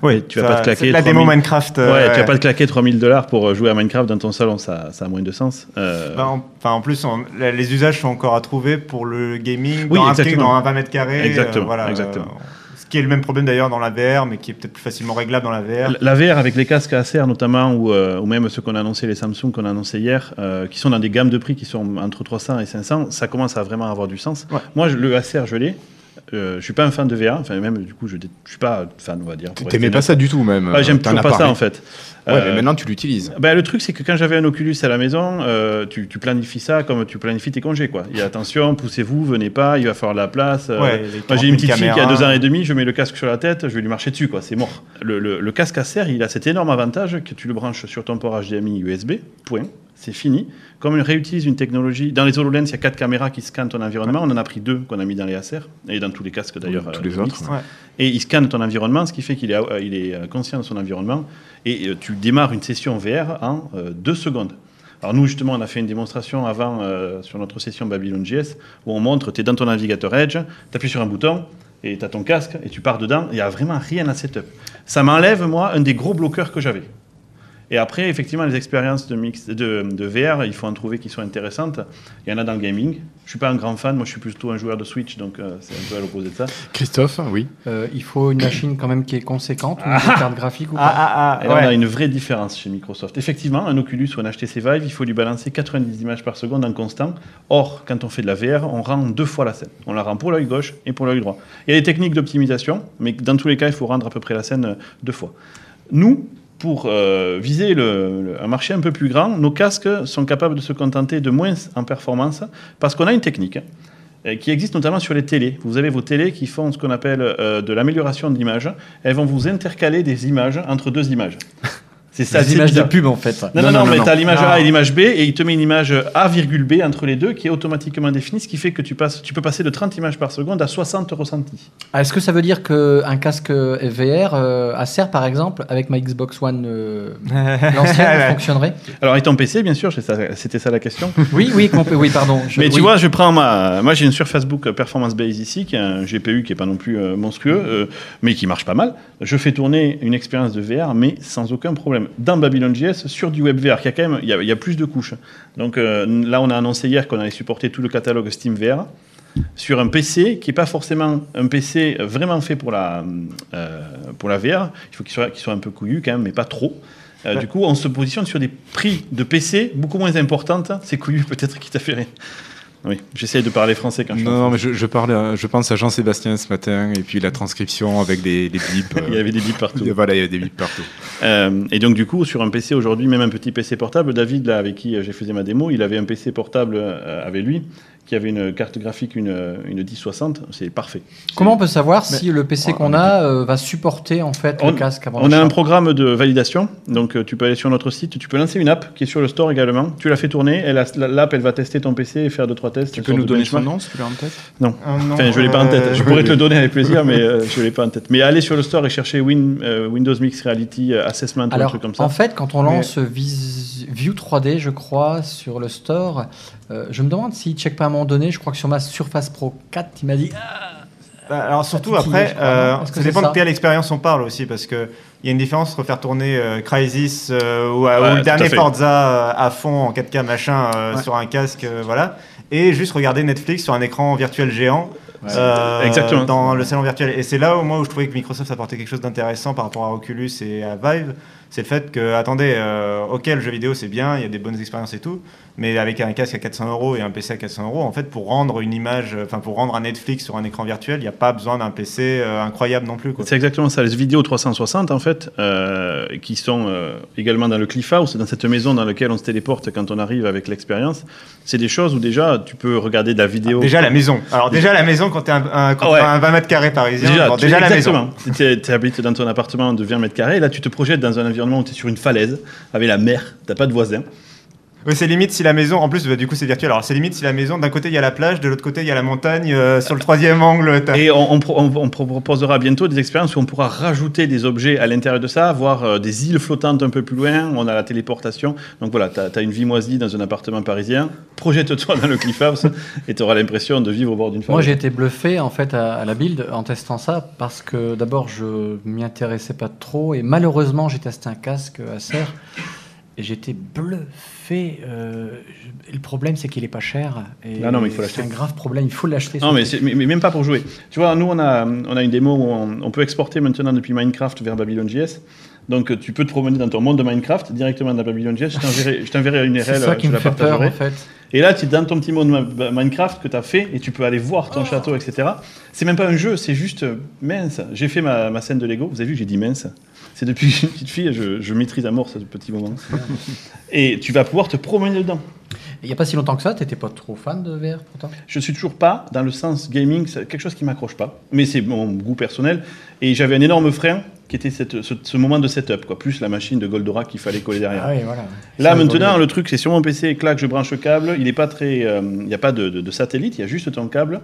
Oui, Et tu vas pas te claquer. la 3000 démo Minecraft, euh, ouais, tu vas pas te claquer 3000 dollars pour jouer à Minecraft dans ton salon, ça, ça a moins de sens. Euh, Bah, en, enfin, en plus, on- les usages sont encore à trouver pour le gaming Oui, dans, un, exactement. dans un 20 mètres carrés. euh, Exactement, voilà, exactement. euh, qui est le même problème d'ailleurs dans la VR, mais qui est peut-être plus facilement réglable dans la VR. La VR avec les casques Acer notamment, ou, euh, ou même ceux qu'on a annoncé, les Samsung qu'on a annoncé hier, euh, qui sont dans des gammes de prix qui sont entre 300 et 500, ça commence à vraiment avoir du sens. Moi, je- le Acer, je l'ai. Euh, je suis pas un fan de VR, enfin même du coup je, dé- je suis pas fan on va dire. pour T'aimais être pas honnête. ça du tout, même, Ouais, J'aime euh, t'en toujours as pas ça parlé. en fait. Ouais, mais maintenant, tu l'utilises. Ben, le truc c'est que quand j'avais un Oculus à la maison, euh, tu, tu planifies ça comme tu planifies tes congés quoi. Il y a attention, poussez-vous, venez pas, il va falloir de la place. euh, Ouais, les moi j'ai une 40 000 petite fille qui a caméras. deux ans et demi, je mets le casque sur la tête, je vais lui marcher dessus quoi, c'est mort. Le, le- le casque Acer, il a cet énorme avantage que tu le branches sur ton port HDMI USB, point, c'est fini. Comme il réutilise une technologie, dans les HoloLens, il y a quatre caméras qui scannent ton environnement. On en a pris deux qu'on a mis dans les Acer et dans tous les casques d'ailleurs. tous euh, les autres, ouais. Et il scanne ton environnement, ce qui fait qu'il est, euh, il est euh, conscient de son environnement. Et tu démarres une session VR en euh, deux secondes. Alors nous, justement, on a fait une démonstration avant euh, sur notre session Babylon JS où on montre, tu es dans ton navigateur Edge, tu appuies sur un bouton et tu as ton casque et tu pars dedans. Il n'y a vraiment rien à setup. Ça m'enlève, moi, un des gros bloqueurs que j'avais. Et après, effectivement, les expériences de, mix, de, de VR, il faut en trouver qui sont intéressantes. Il y en a dans le gaming. Je suis pas un grand fan, moi je suis plutôt un joueur de Switch, donc euh, c'est un peu à l'opposé de ça. Christophe, oui. Euh, il faut une machine quand même qui est conséquente, ou une carte graphique ou pas? Ah, Et là, on a une vraie différence chez Microsoft. Effectivement, un Oculus ou un HTC Vive, il faut lui balancer 90 images par seconde en constant. Or, quand on fait de la VR, on rend deux fois la scène. On la rend pour l'œil gauche et pour l'œil droit. Il y a des techniques d'optimisation, mais dans tous les cas, il faut rendre à peu près la scène euh, deux fois. Nous, pour euh, viser un marché un peu plus grand, nos casques sont capables de se contenter de moins en performance parce qu'on a une technique euh, qui existe notamment sur les télés. Vous avez vos télés qui font ce qu'on appelle euh, de l'amélioration de l'image. Elles vont vous intercaler des images entre deux images. *laughs* C'est ça, Des c'est images de pub, en fait. Non, non, Non, non, non, mais non, tu as non. l'image. A et l'image B, et il te met une image A, virgule B entre les deux qui est automatiquement définie, ce qui fait que tu, passes, tu peux passer de 30 images par seconde à 60 ressentis. Ah, Est-ce que ça veut dire qu'un casque VR euh, Acer, par exemple, avec ma Xbox One, euh, *laughs* l'ancienne, fonctionnerait? Alors, et ton PC, bien sûr, c'était ça la question. *laughs* Oui, oui, pardon. Je- Mais tu vois, je prends ma. Moi, j'ai une Surface Book Performance Base ici, qui est un GPU qui est pas non plus euh, monstrueux, euh, mais qui marche pas mal. Je fais tourner une expérience de VR, mais sans aucun problème. Dans Babylon JS, sur du web VR, qui a quand même, il y a, il y a plus de couches. Donc euh, là, on a annoncé hier qu'on allait supporter tout le catalogue Steam VR sur un PC qui n'est pas forcément un PC vraiment fait pour la, euh, pour la VR. Il faut qu'il soit, soit un peu couillu quand même, mais pas trop. Euh, Ouais. Du coup, on se positionne sur des prix de PC beaucoup moins importantes. C'est couillu peut-être qui t'a fait rire. Oui, j'essaie de parler français quand je Non, non, mais je, je, parlais, à- je pense à Jean-Sébastien ce matin, et puis la transcription avec bips. euh, *laughs* Il y avait des bips partout. Voilà, il y avait des bips partout. Euh, et donc, du coup, sur un PC aujourd'hui, même un petit PC portable, David, là, avec qui euh, j'ai fait ma démo, il avait un PC portable euh, avec lui qui avait une carte graphique, une, une 1060. C'est parfait. Comment on peut savoir Mais- si le PC qu'on a euh, va supporter en fait On, le casque avant on a un programme de validation, donc euh, tu peux aller sur notre site, tu peux lancer une app qui est sur le store également. Tu la fais tourner, l'app elle va tester ton PC et faire deux trois tests. Tu peux nous donner son benchmark. nom, si tu l'as en tête Non, Ah, non, enfin je l'ai pas en tête. Je pourrais te le donner avec plaisir, mais euh, je l'ai pas en tête. Mais allez sur le store et cherchez Win- euh, Windows Mixed Reality Assessment ou un truc comme ça. en fait, quand on Mais- lance Vis- View 3D, je crois, sur le store, euh, je me demande s'il check pas à un moment donné. Je crois que sur ma Surface Pro 4, il m'a dit Ah, Bah, alors surtout après, euh, ça dépend ça de quelle expérience on parle aussi, parce que il y a une différence entre faire tourner euh, Crysis euh, ou, Ouais, ou le dernier. Forza à fond en 4K machin euh, Ouais. sur un casque, euh, voilà, et juste regarder Netflix sur un écran virtuel géant. Ouais. euh, Exactement. dans le salon virtuel et c'est là où moi où je trouvais que Microsoft apportait quelque chose d'intéressant par rapport à Oculus et à Vive c'est le fait que attendez euh, ok le jeu vidéo c'est bien il y a des bonnes expériences et tout mais avec un casque à 400 euros et un PC à 400 euros en fait pour rendre une image enfin pour rendre un Netflix sur un écran virtuel il n'y a pas besoin d'un PC euh, incroyable non plus. C'est exactement ça. Les vidéos 360, en fait, euh, qui sont euh, également dans le Cliff House, dans cette maison dans laquelle on se téléporte quand on arrive avec l'expérience, c'est des choses où déjà tu peux regarder de la vidéo. Déjà la maison. Alors déjà la maison maison quand tu un, un, quand Ouais. t'as un 20 mètres carrés parisien. Déjà, déjà la maison. exactement. Tu habites dans ton appartement de 20 mètres carrés, et là tu te projettes dans un environnement où tu sur une falaise, avec la mer, t'as pas de voisins. Oui, c'est limite si la maison, en plus, bah, du coup, c'est virtuel. Alors, c'est limite si la maison, d'un côté, il y a la plage, de l'autre côté, il y a la montagne, euh, sur le troisième angle. t'as- Et on, on pro- on- on proposera bientôt des expériences où on pourra rajouter des objets à l'intérieur de ça, voir euh, des îles flottantes un peu plus loin, on a la téléportation. Donc voilà, tu as, une vie moisie dans un appartement parisien, projette-toi dans le Cliff House et tu auras l'impression de vivre au bord d'une falaise. Moi, j'ai été bluffé en fait à, à la build en testant ça parce que d'abord, je m'y intéressais pas trop et malheureusement, j'ai testé un casque Acer et j'étais bluffé. Euh, le problème, c'est qu'il est pas cher. Et non, mais il faut l'acheter. C'est un grave problème. Il faut l'acheter. Non, mais, c'est- mais- mais même pas pour jouer. Tu vois, nous, on a, on a une démo où on, on peut exporter maintenant depuis Minecraft vers Babylon.js. Donc, tu peux te promener dans ton monde de Minecraft directement dans Babylon.js. Je t'enverrai- Je t'enverrai une *laughs* C'est URL. ça qui je me la fait peur, en fait. Et là, tu es dans ton petit monde Minecraft que tu as fait et tu peux aller voir ton château, etc. C'est même pas un jeu, c'est juste euh, mince. J'ai fait ma, ma scène de Lego. Vous avez vu, j'ai dit mince. C'est depuis que je suis une petite fille, je, je maîtrise à mort ce petit moment. Et tu vas pouvoir te promener dedans. Il n'y a pas si longtemps que ça, tu n'étais pas trop fan de VR pourtant? Je suis toujours pas dans le sens gaming, c'est quelque chose qui m'accroche pas. Mais c'est mon goût personnel. Et j'avais un énorme frein qui était cette- ce, ce moment de setup, quoi. Plus la machine de Goldorak qu'il fallait coller derrière. Ah oui, voilà. Là maintenant, le truc, c'est sur mon PC, clac, je branche le câble. Il très, euh, il n'y a pas de, de- de satellite, il y a juste ton câble.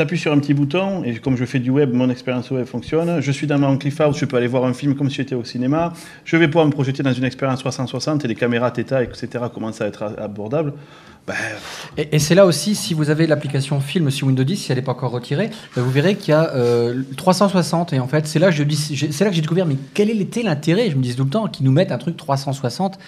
T'appuies sur un petit bouton et comme je fais du web, mon expérience web fonctionne. Je suis dans mon Cliff je peux aller voir un film comme si j'étais au cinéma. Je vais pouvoir me projeter dans une expérience 360 et les caméras Theta, etc. commencent à être abordables. Ben, Et, et c'est là aussi, si vous avez l'application Film sur Windows 10, si elle n'est pas encore retirée, ben vous verrez qu'il y a euh, 360. Et en fait, c'est là, que dis- là que j'ai découvert, mais quel était l'intérêt? Je me disais tout le temps qu'ils nous mettent un truc 360.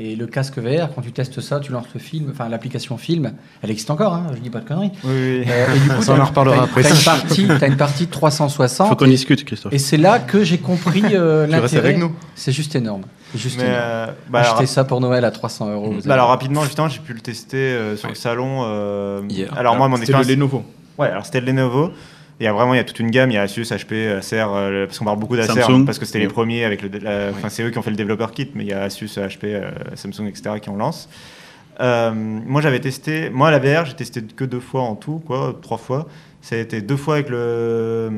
Et le casque VR, quand tu testes ça, tu lances le film, enfin l'application Film, elle existe encore, hein, je dis pas de conneries. Oui, oui. Euh, et du coup, Ça, en reparlera après. T'as une partie, t'as une partie 360. Faut qu'on discute, Christophe. Et c'est là que j'ai compris euh, Tu restes l'intérêt. avec nous. C'est juste énorme. Juste euh, bah, alors- ça pour Noël à 300 euros. Bah alors rapidement, justement, j'ai pu le tester euh, sur le salon. euh. Alors moi, mon C'était le expérience. Lenovo. Ouais, alors c'était le Lenovo. Il y a vraiment, il y a toute une gamme. Il y a Asus, HP, Acer, euh, parce qu'on parle beaucoup d'Acer parce que c'était les Ouais. premiers avec le. Enfin, c'est eux qui ont fait le développeur kit, mais il y a Asus, HP, euh, Samsung, etc. qui en lancent. Euh, moi, j'avais testé. Moi, la VR, j'ai testé que deux fois en tout, quoi, trois fois. Ça a été deux fois avec le,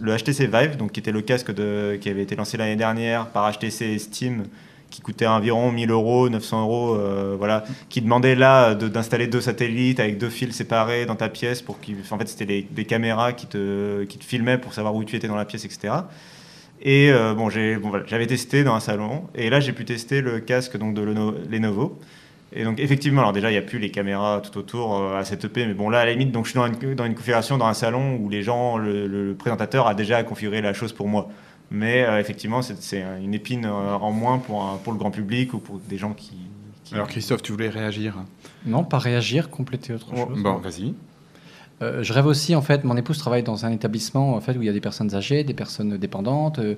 le HTC Vive, donc qui était le casque de, qui avait été lancé l'année dernière par HTC et Steam, qui coûtait environ 1000 euros, 900 euros, euh, voilà, qui demandait là d'installer deux satellites avec deux fils séparés dans ta pièce pour qu'ils, en fait, c'était des caméras qui te, qui te filmaient pour savoir où tu étais dans la pièce, etc. Et euh, bon, j'avais testé dans un salon, et là j'ai pu tester le casque donc de Leno- Lenovo. Et donc effectivement, alors déjà il n'y a plus les caméras tout autour euh, à cette EP, mais bon là à la limite, donc je suis dans une, dans une configuration dans un salon où les gens, le présentateur a déjà configuré la chose pour moi. Mais euh, effectivement, c'est, c'est une épine euh, en moins pour, un- pour le grand public ou pour des gens qui. qui- Alors Christophe, tu voulais réagir? Non, pas réagir, compléter autre chose. Bon, vas-y. Euh, je rêve aussi, en fait, mon épouse travaille dans un établissement en fait, où il y a des personnes âgées, des personnes dépendantes, euh,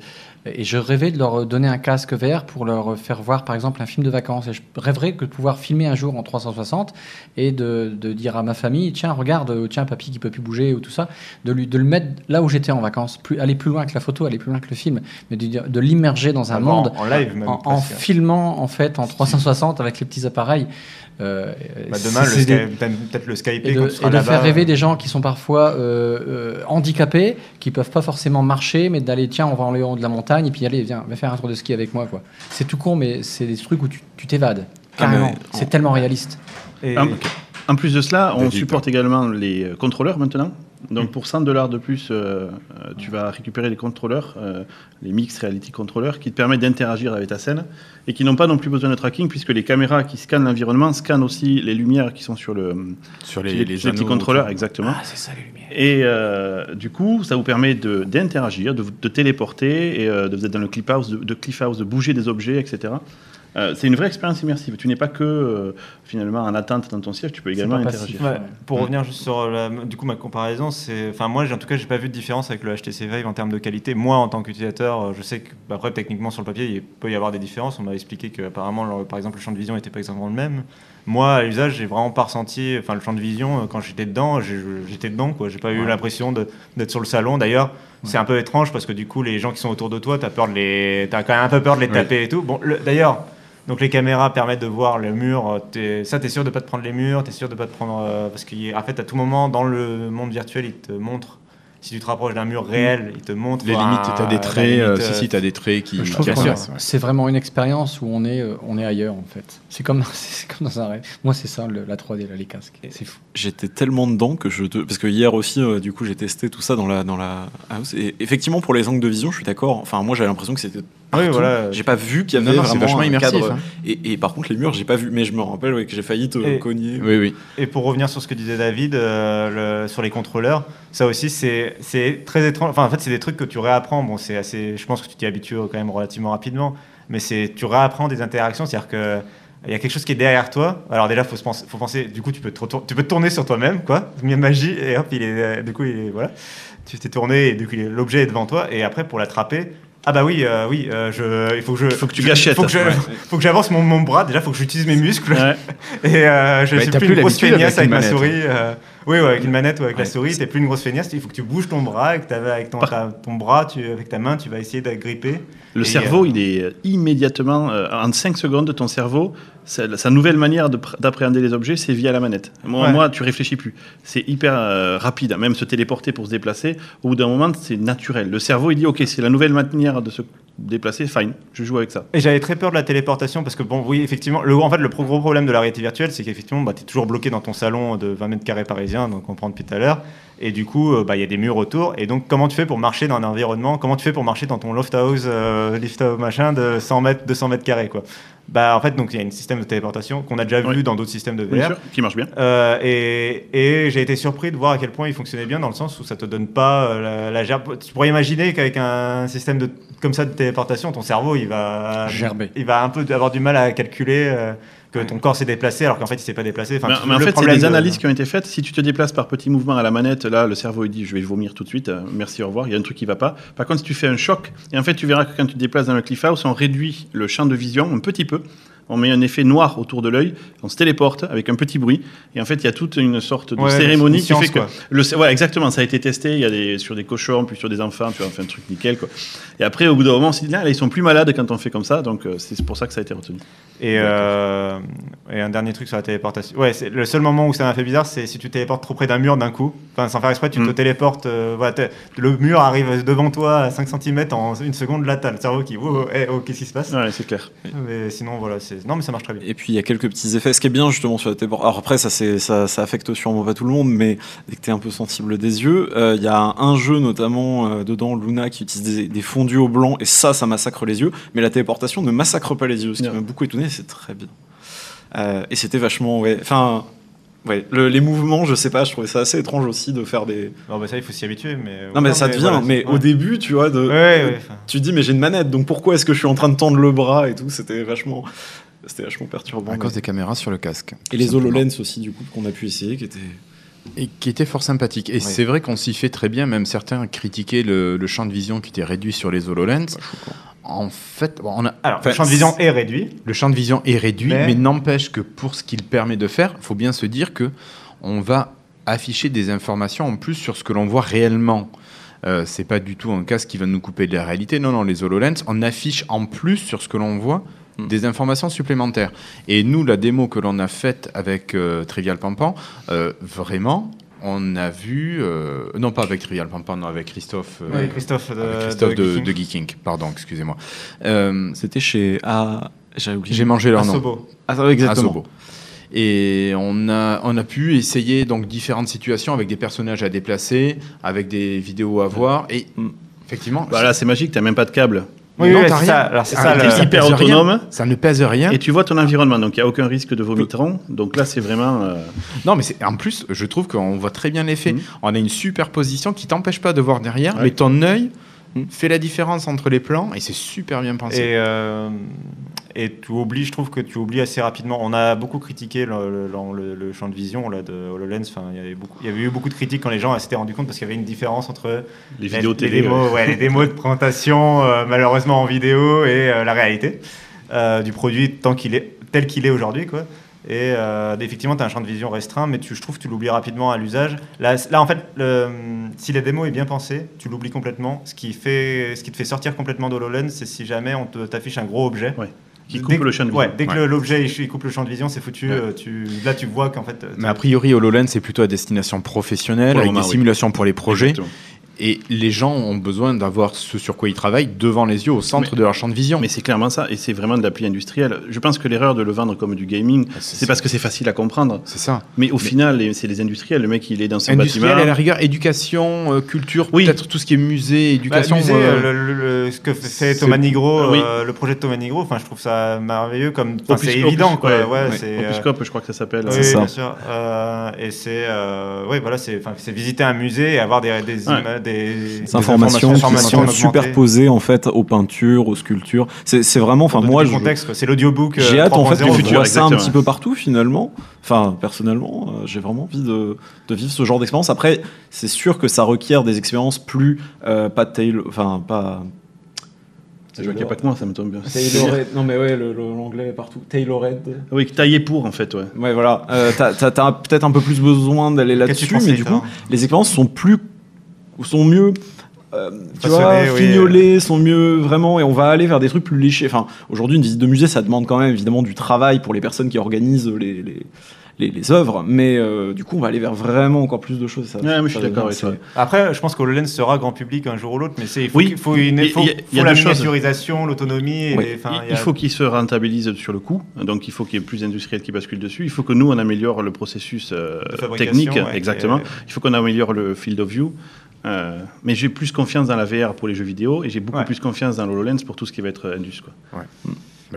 et je rêvais de leur donner un casque VR pour leur faire voir, par exemple, un film de vacances. Et je rêverais que de pouvoir filmer un jour en 360 et de, de dire à ma famille, tiens, regarde, euh, tiens, papy qui peut plus bouger ou tout ça, de, lui, de le mettre là où j'étais en vacances, plus, aller plus loin que la photo, aller plus loin que le film, mais de, l'immerger dans un monde en- en live même, en, filmant en fait en 360 avec les petits appareils. Euh, Bah, demain, des- peut-être- le Skype et de, quand tu seras et de faire rêver des gens qui sont parfois euh, euh, handicapés, qui peuvent pas forcément marcher, mais d'aller, tiens, on va en haut de la montagne, et puis allez, viens, va faire un tour de ski avec moi. quoi. C'est tout con, mais c'est des trucs où tu t'évades. Ah, Carrément. c'est tellement réaliste. Et- En, en plus de cela, on Vas-y, supporte également les euh, contrôleurs maintenant. Donc pour 100 dollars de plus, euh, euh, tu vas récupérer les contrôleurs, euh, les Mix Reality Controllers, qui te permettent d'interagir avec ta scène et qui n'ont pas non plus besoin de tracking puisque les caméras qui scannent l'environnement scannent aussi les lumières qui sont sur le Sur les, les, les petits contrôleurs, exactement. c'est ça les lumières. Et euh, du coup, ça vous permet de- d'interagir, de, de téléporter, et de vous êtes dans le cliff house, de, de cliff house, de bouger des objets, etc. Euh, c'est une vraie expérience immersive. Tu n'es pas que euh, finalement en attente dans ton siège, tu peux également interagir. Ouais, Pour revenir juste sur la, du coup ma comparaison, c'est, enfin moi en tout cas j'ai pas vu de différence avec le HTC Vive en termes de qualité. Moi en tant qu'utilisateur, euh, je sais que bah, après techniquement sur le papier il peut y avoir des différences. On m'a expliqué que apparemment le- par exemple le champ de vision était pas exactement le même. Moi à l'usage j'ai vraiment pas ressenti, enfin le champ de vision quand j'étais dedans, j'étais dedans quoi. J'ai pas eu l'impression d'être sur le salon. D'ailleurs c'est un peu étrange parce que du coup les gens qui sont autour de toi, t'as peur de les, t'as quand même un peu peur de les Ouais. taper et tout. Bon le- d'ailleurs Donc les caméras permettent de voir le mur. t'es- ça, tu es sûr de pas te prendre les murs, tu es sûr de pas te prendre. euh, parce qu'en fait, à tout moment, dans le monde virtuel, il te montre. Si tu te rapproches d'un mur réel, il te montre. Les limites, t'as des traits, limite, euh, euh, si, si, t'as des traits qui. Je trouve ouais. c'est vraiment une expérience où on est, euh, on est ailleurs en fait. C'est comme, *laughs* c'est comme dans un rêve. Moi, c'est ça, le- la 3D, là, les casques. C'est fou. J'étais tellement dedans que je te... parce que hier aussi euh, du coup j'ai testé tout ça dans la dans la house et effectivement pour les angles de vision je suis d'accord enfin moi j'avais l'impression que c'était partout. voilà. j'ai pas vu qu'il y avait vraiment vachement un immersif, cadre hein. et, et par contre les murs j'ai pas vu mais je me rappelle ouais, que j'ai failli te Et- cogner Oui, oui. Et pour revenir sur ce que disait David euh, le- sur les contrôleurs, ça aussi c'est c'est très étrange. Enfin en fait c'est des trucs que tu réapprends. Bon c'est assez, je pense que tu t'y habitues quand même relativement rapidement, mais c'est tu réapprends des interactions, c'est-à-dire que il y a quelque chose qui est derrière toi. Alors déjà faut se penser, faut penser. Du coup tu peux te tu peux te tourner sur toi-même quoi, une magie et hop il est du coup il est voilà. Tu t'es tourné et du coup l'objet est devant toi et après pour l'attraper. Ah bah oui, euh, oui, euh, je, il faut que je, Faut que tu gâchettes. faut que je, Ouais. *laughs* faut que j'avance mon, mon bras. Déjà, faut que j'utilise mes muscles. *laughs* Et euh, je suis t'as plus plus une grosse feignasse avec avec, ma manette, souris. euh, oui, ouais, avec une manette ou avec la Ouais. souris, t'es plus une grosse feignasse. Il faut que tu bouges ton bras avec, ta, avec ton, ta- ton bras, tu, avec ta main, tu vas essayer d'agripper. Le Et, cerveau, euh, il est immédiatement, euh, en 5 secondes, ton cerveau, sa, nouvelle manière de pr- d'appréhender les objets, c'est via la manette. Moi, Ouais. moi tu réfléchis plus. C'est hyper euh, rapide, même se téléporter pour se déplacer. Au bout d'un moment, c'est naturel. Le cerveau, il dit, OK, c'est la nouvelle manière de se déplacer, fine, je joue avec ça. Et j'avais très peur de la téléportation parce que, bon, oui, effectivement, le, en fait, le gros problème de la réalité virtuelle, c'est qu'effectivement, bah, tu es toujours bloqué dans ton salon de 20 mètres carrés parisien, donc on prend depuis tout à l'heure. Et du coup, euh, bah, il y a des murs autour. Et donc, comment tu fais pour marcher dans un environnement? Comment tu fais pour marcher dans ton loft house, euh, lift house machin de 100 mètres, 200 mètres carrés, quoi? Bah, en fait, donc il y a un système de téléportation qu'on a déjà vu dans d'autres systèmes de VR. Bien sûr, qui marche bien. Euh, et et j'ai été surpris de voir à quel point il fonctionnait bien dans le sens où ça te donne pas euh, la, la gerbe. Tu pourrais imaginer qu'avec un système de, comme ça de téléportation, ton cerveau il va Gerber. il va un peu avoir du mal à calculer euh, que ton corps s'est déplacé alors qu'en fait il s'est pas déplacé. Enfin, mais, en fait, c'est des de- analyses qui ont été faites. Si tu te déplaces par petits mouvements à la manette, là, le cerveau il dit je vais vomir tout de suite, euh, merci, au revoir, il y a un truc qui va pas. Par contre, si tu fais un choc, et en fait, tu verras que quand tu te déplaces dans le cliff house, on réduit le champ de vision un petit peu. On met un effet noir autour de l'œil, on se téléporte avec un petit bruit, et en fait, il y a toute une sorte de Ouais, cérémonie qui science, fait que. quoi. Le, voilà, exactement, ça a été testé, il y a des, sur des cochons, puis sur des enfants, tu vois, on fait un truc nickel, quoi. Et après, au bout d'un moment, on s'est dit, là, là, ils sont plus malades quand on fait comme ça, donc euh, c'est pour ça que ça a été retenu. Et, euh, et un dernier truc sur la téléportation. Ouais, le seul moment où ça m'a fait bizarre, c'est si tu téléportes trop près d'un mur d'un coup. Enfin, sans faire exprès, tu te Mm. téléportes. euh, voilà, le mur arrive devant toi à 5 cm en une seconde. Là, t'as le cerveau qui. Oh, oh, eh, oh, qu'est-ce qui se passe? Ouais, c'est clair. Mais sinon, voilà. c'est- Non, mais ça marche très bien. Et puis il y a quelques petits effets. Ce qui est bien justement sur la téléportation. Alors après, ça, ça, ça affecte sûrement pas tout le monde, mais dès que tu es un peu sensible des yeux, euh, il y a un jeu notamment euh, dedans, Luna, qui utilise des, des fondus au blanc, et ça, ça massacre les yeux. Mais la téléportation ne massacre pas les yeux, ce qui m'a beaucoup étonné, c'est très bien. Euh, et c'était vachement. Ouais, enfin. Ouais, le- les mouvements, je sais pas, je trouvais ça assez étrange aussi de faire des. Non, bah ça, il faut s'y habituer. Mais... Non, mais ça devient, voilà, mais ouais. au début, tu vois, de, Ouais, ouais, enfin. tu dis, mais j'ai une manette, donc pourquoi est-ce que je suis en train de tendre le bras et tout C'était vachement, c'était vachement perturbant. À cause mais- des caméras sur le casque. Et les simplement. HoloLens aussi, du coup, qu'on a pu essayer, qui étaient. Et qui était fort sympathique. Et Ouais. c'est vrai qu'on s'y fait très bien, même certains critiquaient le, le champ de vision qui était réduit sur les HoloLens. En fait, bon, on a. Alors, enfin, le champ de vision est réduit. Le champ de vision est réduit, Mais- mais, n'empêche que pour ce qu'il permet de faire, il faut bien se dire que on va afficher des informations en plus sur ce que l'on voit réellement. Euh, c'est pas du tout un casque qui va nous couper de la réalité. Non, non, les HoloLens, on affiche en plus sur ce que l'on voit des informations supplémentaires. Et nous, la démo que l'on a faite avec euh, Trivial Pampan, euh, vraiment, on a vu, euh, non pas avec Trivial Pampan, non avec Christophe, euh, Oui, Christophe de- avec Christophe de de, Geeking. de Geeking, pardon, excusez-moi. Euh, C'était chez A. J'avais oublié. J'ai mangé leur nom. Asobo. Ah, ça, exactement. Asobo. Et on a, on a pu essayer donc différentes situations avec des personnages à déplacer, avec des vidéos à voir. Et effectivement, Bah là, c'est magique, t'as même pas de câble. Oui, Non, oui, t'as c'est rien. ça. Alors, c'est Ah, ça. t'es le- ça hyper pèse rien. autonome. ça ne pèse rien. Et tu vois ton environnement, donc il n'y a aucun risque de vomitron. Donc là, c'est vraiment. euh, Non, mais c'est en plus, je trouve qu'on voit très bien l'effet. On a une superposition qui t'empêche pas de voir derrière, Ouais. mais ton œil fait la différence entre les plans et c'est super bien pensé. Et, euh, et tu oublies, je trouve que tu oublies assez rapidement. On a beaucoup critiqué le, le- le- le champ de vision là, de HoloLens. Enfin, il, y avait beaucoup, il y avait eu beaucoup de critiques quand les gens s'étaient rendu compte parce qu'il y avait une différence entre Les la- vidéos télé, démos, ouais. ouais, les démos de présentation, euh, malheureusement en vidéo, et euh, la réalité euh, du produit tant qu'il est, tel qu'il est aujourd'hui. quoi. Et effectivement, tu as un champ de vision restreint, mais tu, je trouve que tu l'oublies rapidement à l'usage. Là, en fait, le- si la démo est bien pensée, tu l'oublies complètement. Ce qui, fait, ce qui te fait sortir complètement d'HoloLens, c'est si jamais on t'affiche un gros objet. Ouais. Qui dès coupe que- le champ de Ouais, vision. dès que Ouais. le- l'objet il, coupe le champ de vision, c'est foutu. Ouais. euh, tu, là, tu vois qu'en fait. euh, Mais a priori, HoloLens, c'est plutôt à destination professionnelle, avec des oui. simulations pour les projets. Exactement. Et les gens ont besoin d'avoir ce sur quoi ils travaillent devant les yeux, au centre de leur champ de vision. Mais c'est clairement ça, et c'est vraiment de l'appli industrielle. Je pense que l'erreur de le vendre comme du gaming, c'est parce que c'est facile à comprendre. C'est ça. Mais au final, c'est les industriels. Le mec, il est dans son Industriel, bâtiment. à la rigueur, éducation, euh, culture, Oui. peut-être tout ce qui est musée, Bah, éducation. musée, euh, le, le- le- ce que fait Thomas Nigro, Ah oui. euh, le projet de Thomas Nigro, enfin, je trouve ça merveilleux comme, enfin, c'est évident, Opus- quoi. ouais, Ouais, ouais. euh, Opuscope, je crois que ça s'appelle. Oui, C'est ça. bien sûr. Euh, et c'est, euh, ouais, voilà, c'est, visiter un musée et avoir des, des, Ouais. Des, Des informations qui sont superposées en fait aux peintures, aux sculptures. C'est c'est vraiment, enfin moi. C'est l'audiobook, euh, J'ai hâte en fait 3.0, que tu quoi. vois ça un petit peu partout finalement. Enfin, personnellement, euh, j'ai vraiment envie de, de vivre ce genre d'expérience. Après, c'est sûr que ça requiert des expériences plus euh, pas tail, enfin pas. Je vois qu'il n'y a pas que moi, ça me tombe bien. Tailored. *laughs* Non mais ouais, le- le- l'anglais est partout. Tailored. Oui, taillé pour, en fait, ouais. Ouais, voilà. Euh, t'as t'as- t'as peut-être un peu plus besoin d'aller là-dessus, mais du coup, les expériences sont plus, sont mieux. euh, tu vois, oui. fignolées, sont mieux vraiment, et on va aller vers des trucs plus léchés. Enfin, aujourd'hui, une visite de musée, ça demande quand même évidemment du travail pour les personnes qui organisent les, les, les, les œuvres, mais euh, du coup, on va aller vers vraiment encore plus de choses. Ça, Ouais, mais je suis d'accord avec toi. Après, je pense qu'HoloLens sera grand public un jour ou l'autre, mais c'est, il faut, Oui. qu'il- faut, une, Il faut, il il la miniaturisation, l'autonomie. Oui. il, il il a- faut qu'il se rentabilise sur le coût, donc il faut qu'il y ait plus d'industriels qui basculent dessus. Il faut que nous, on améliore le processus euh, technique, ouais, exactement. et- Il faut qu'on améliore le field of view. Euh, mais j'ai plus confiance dans la VR pour les jeux vidéo et j'ai beaucoup Ouais. plus confiance dans l'HoloLens pour tout ce qui va être Indus. Quoi.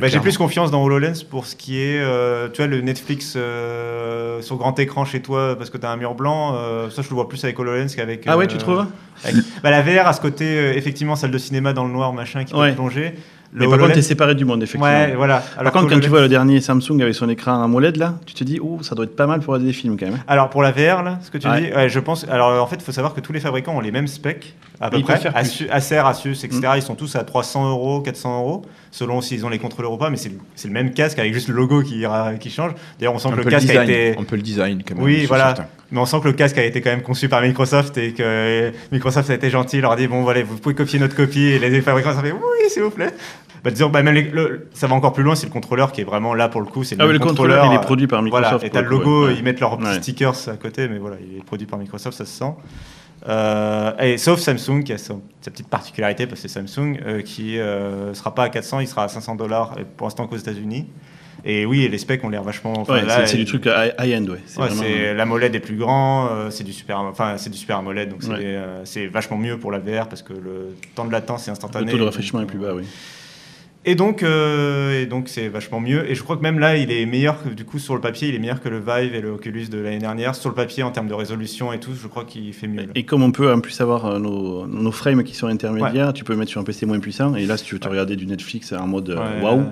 Bah, j'ai plus confiance dans HoloLens pour ce qui est, euh, tu vois, le Netflix euh, sur grand écran chez toi parce que tu as un mur blanc. euh, ça, je le vois plus avec HoloLens qu'avec. Ah ouais, euh, tu trouves avec- bah, La VR a ce côté, euh, effectivement, salle de cinéma dans le noir, machin, qui peut Ouais. te Mais par contre, tu es séparé du monde, effectivement. Ouais, voilà. Par contre, quand tu vois le dernier Samsung avec son écran AMOLED, là, tu te dis, oh, ça doit être pas mal pour regarder des films quand même. Alors pour la VR, là, ce que tu Ouais. dis, ouais, je pense. Alors en fait, il faut savoir que tous les fabricants ont les mêmes specs à peu ils près. Acer, Asus, etc. Mm. Ils sont tous à 300 euros, 400 euros, selon s'ils ont les contrôleurs ou pas. Mais c'est le, le même casque avec juste le logo qui, ira- qui change. D'ailleurs, on sent Un que le le casque a été. un peu le design, quand même, Oui, voilà. Mais on sent que le casque a été quand même conçu par Microsoft et que Microsoft a été gentil, leur a dit bon voilà, vous pouvez copier notre copie et les fabricants ont fait oui s'il vous plaît. Bah, disons, bah, même les- le- ça va encore plus loin, c'est le contrôleur qui est vraiment là pour le coup. C'est Ah oui, le contrôleur, il est euh, produit par Microsoft Voilà, et t'as le le logo, ouais. ils mettent leurs petits Ouais. stickers à côté, mais voilà, il est produit par Microsoft, ça se sent. Euh, et sauf Samsung qui a sa petite particularité parce que c'est Samsung euh, qui euh, sera pas à 400, il sera à 500 dollars pour l'instant qu'aux États-Unis. Et oui, et les specs ont l'air vachement. enfin, Ouais, c'est- du truc high- high-end, ouais. C'est Ouais, vraiment- c'est- l'AMOLED est plus grand, euh, c'est du super, enfin c'est du super AMOLED, donc c'est Ouais. euh, c'est vachement mieux pour la VR parce que le temps de latence est instantané. Le taux de rafraîchissement est plus bas, oui. Et donc, euh, et donc c'est vachement mieux. Et je crois que même là, il est meilleur que du coup sur le papier, il est meilleur que le Vive et le Oculus de l'année dernière. Sur le papier, en termes de résolution et tout, je crois qu'il fait mieux. là. Et comme on peut en plus avoir euh, nos, nos frames qui sont intermédiaires, tu peux mettre sur un PC moins puissant. Et là, si tu veux te regarder du Netflix en mode euh, waouh, euh,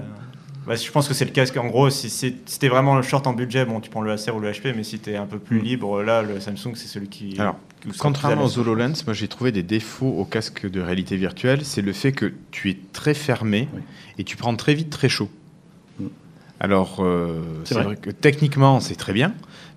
bah, je pense que c'est le casque. En gros, si, si, si t'es vraiment short en budget, bon, tu prends le Acer ou le HP, mais si t'es un peu plus libre, là, le Samsung, c'est celui qui. Alors, contrairement aux. HoloLens, moi j'ai trouvé des défauts au casque de réalité virtuelle, c'est le fait que tu es très fermé et tu prends très vite très chaud. Alors, euh, C'est c'est vrai. vrai. que techniquement c'est très bien.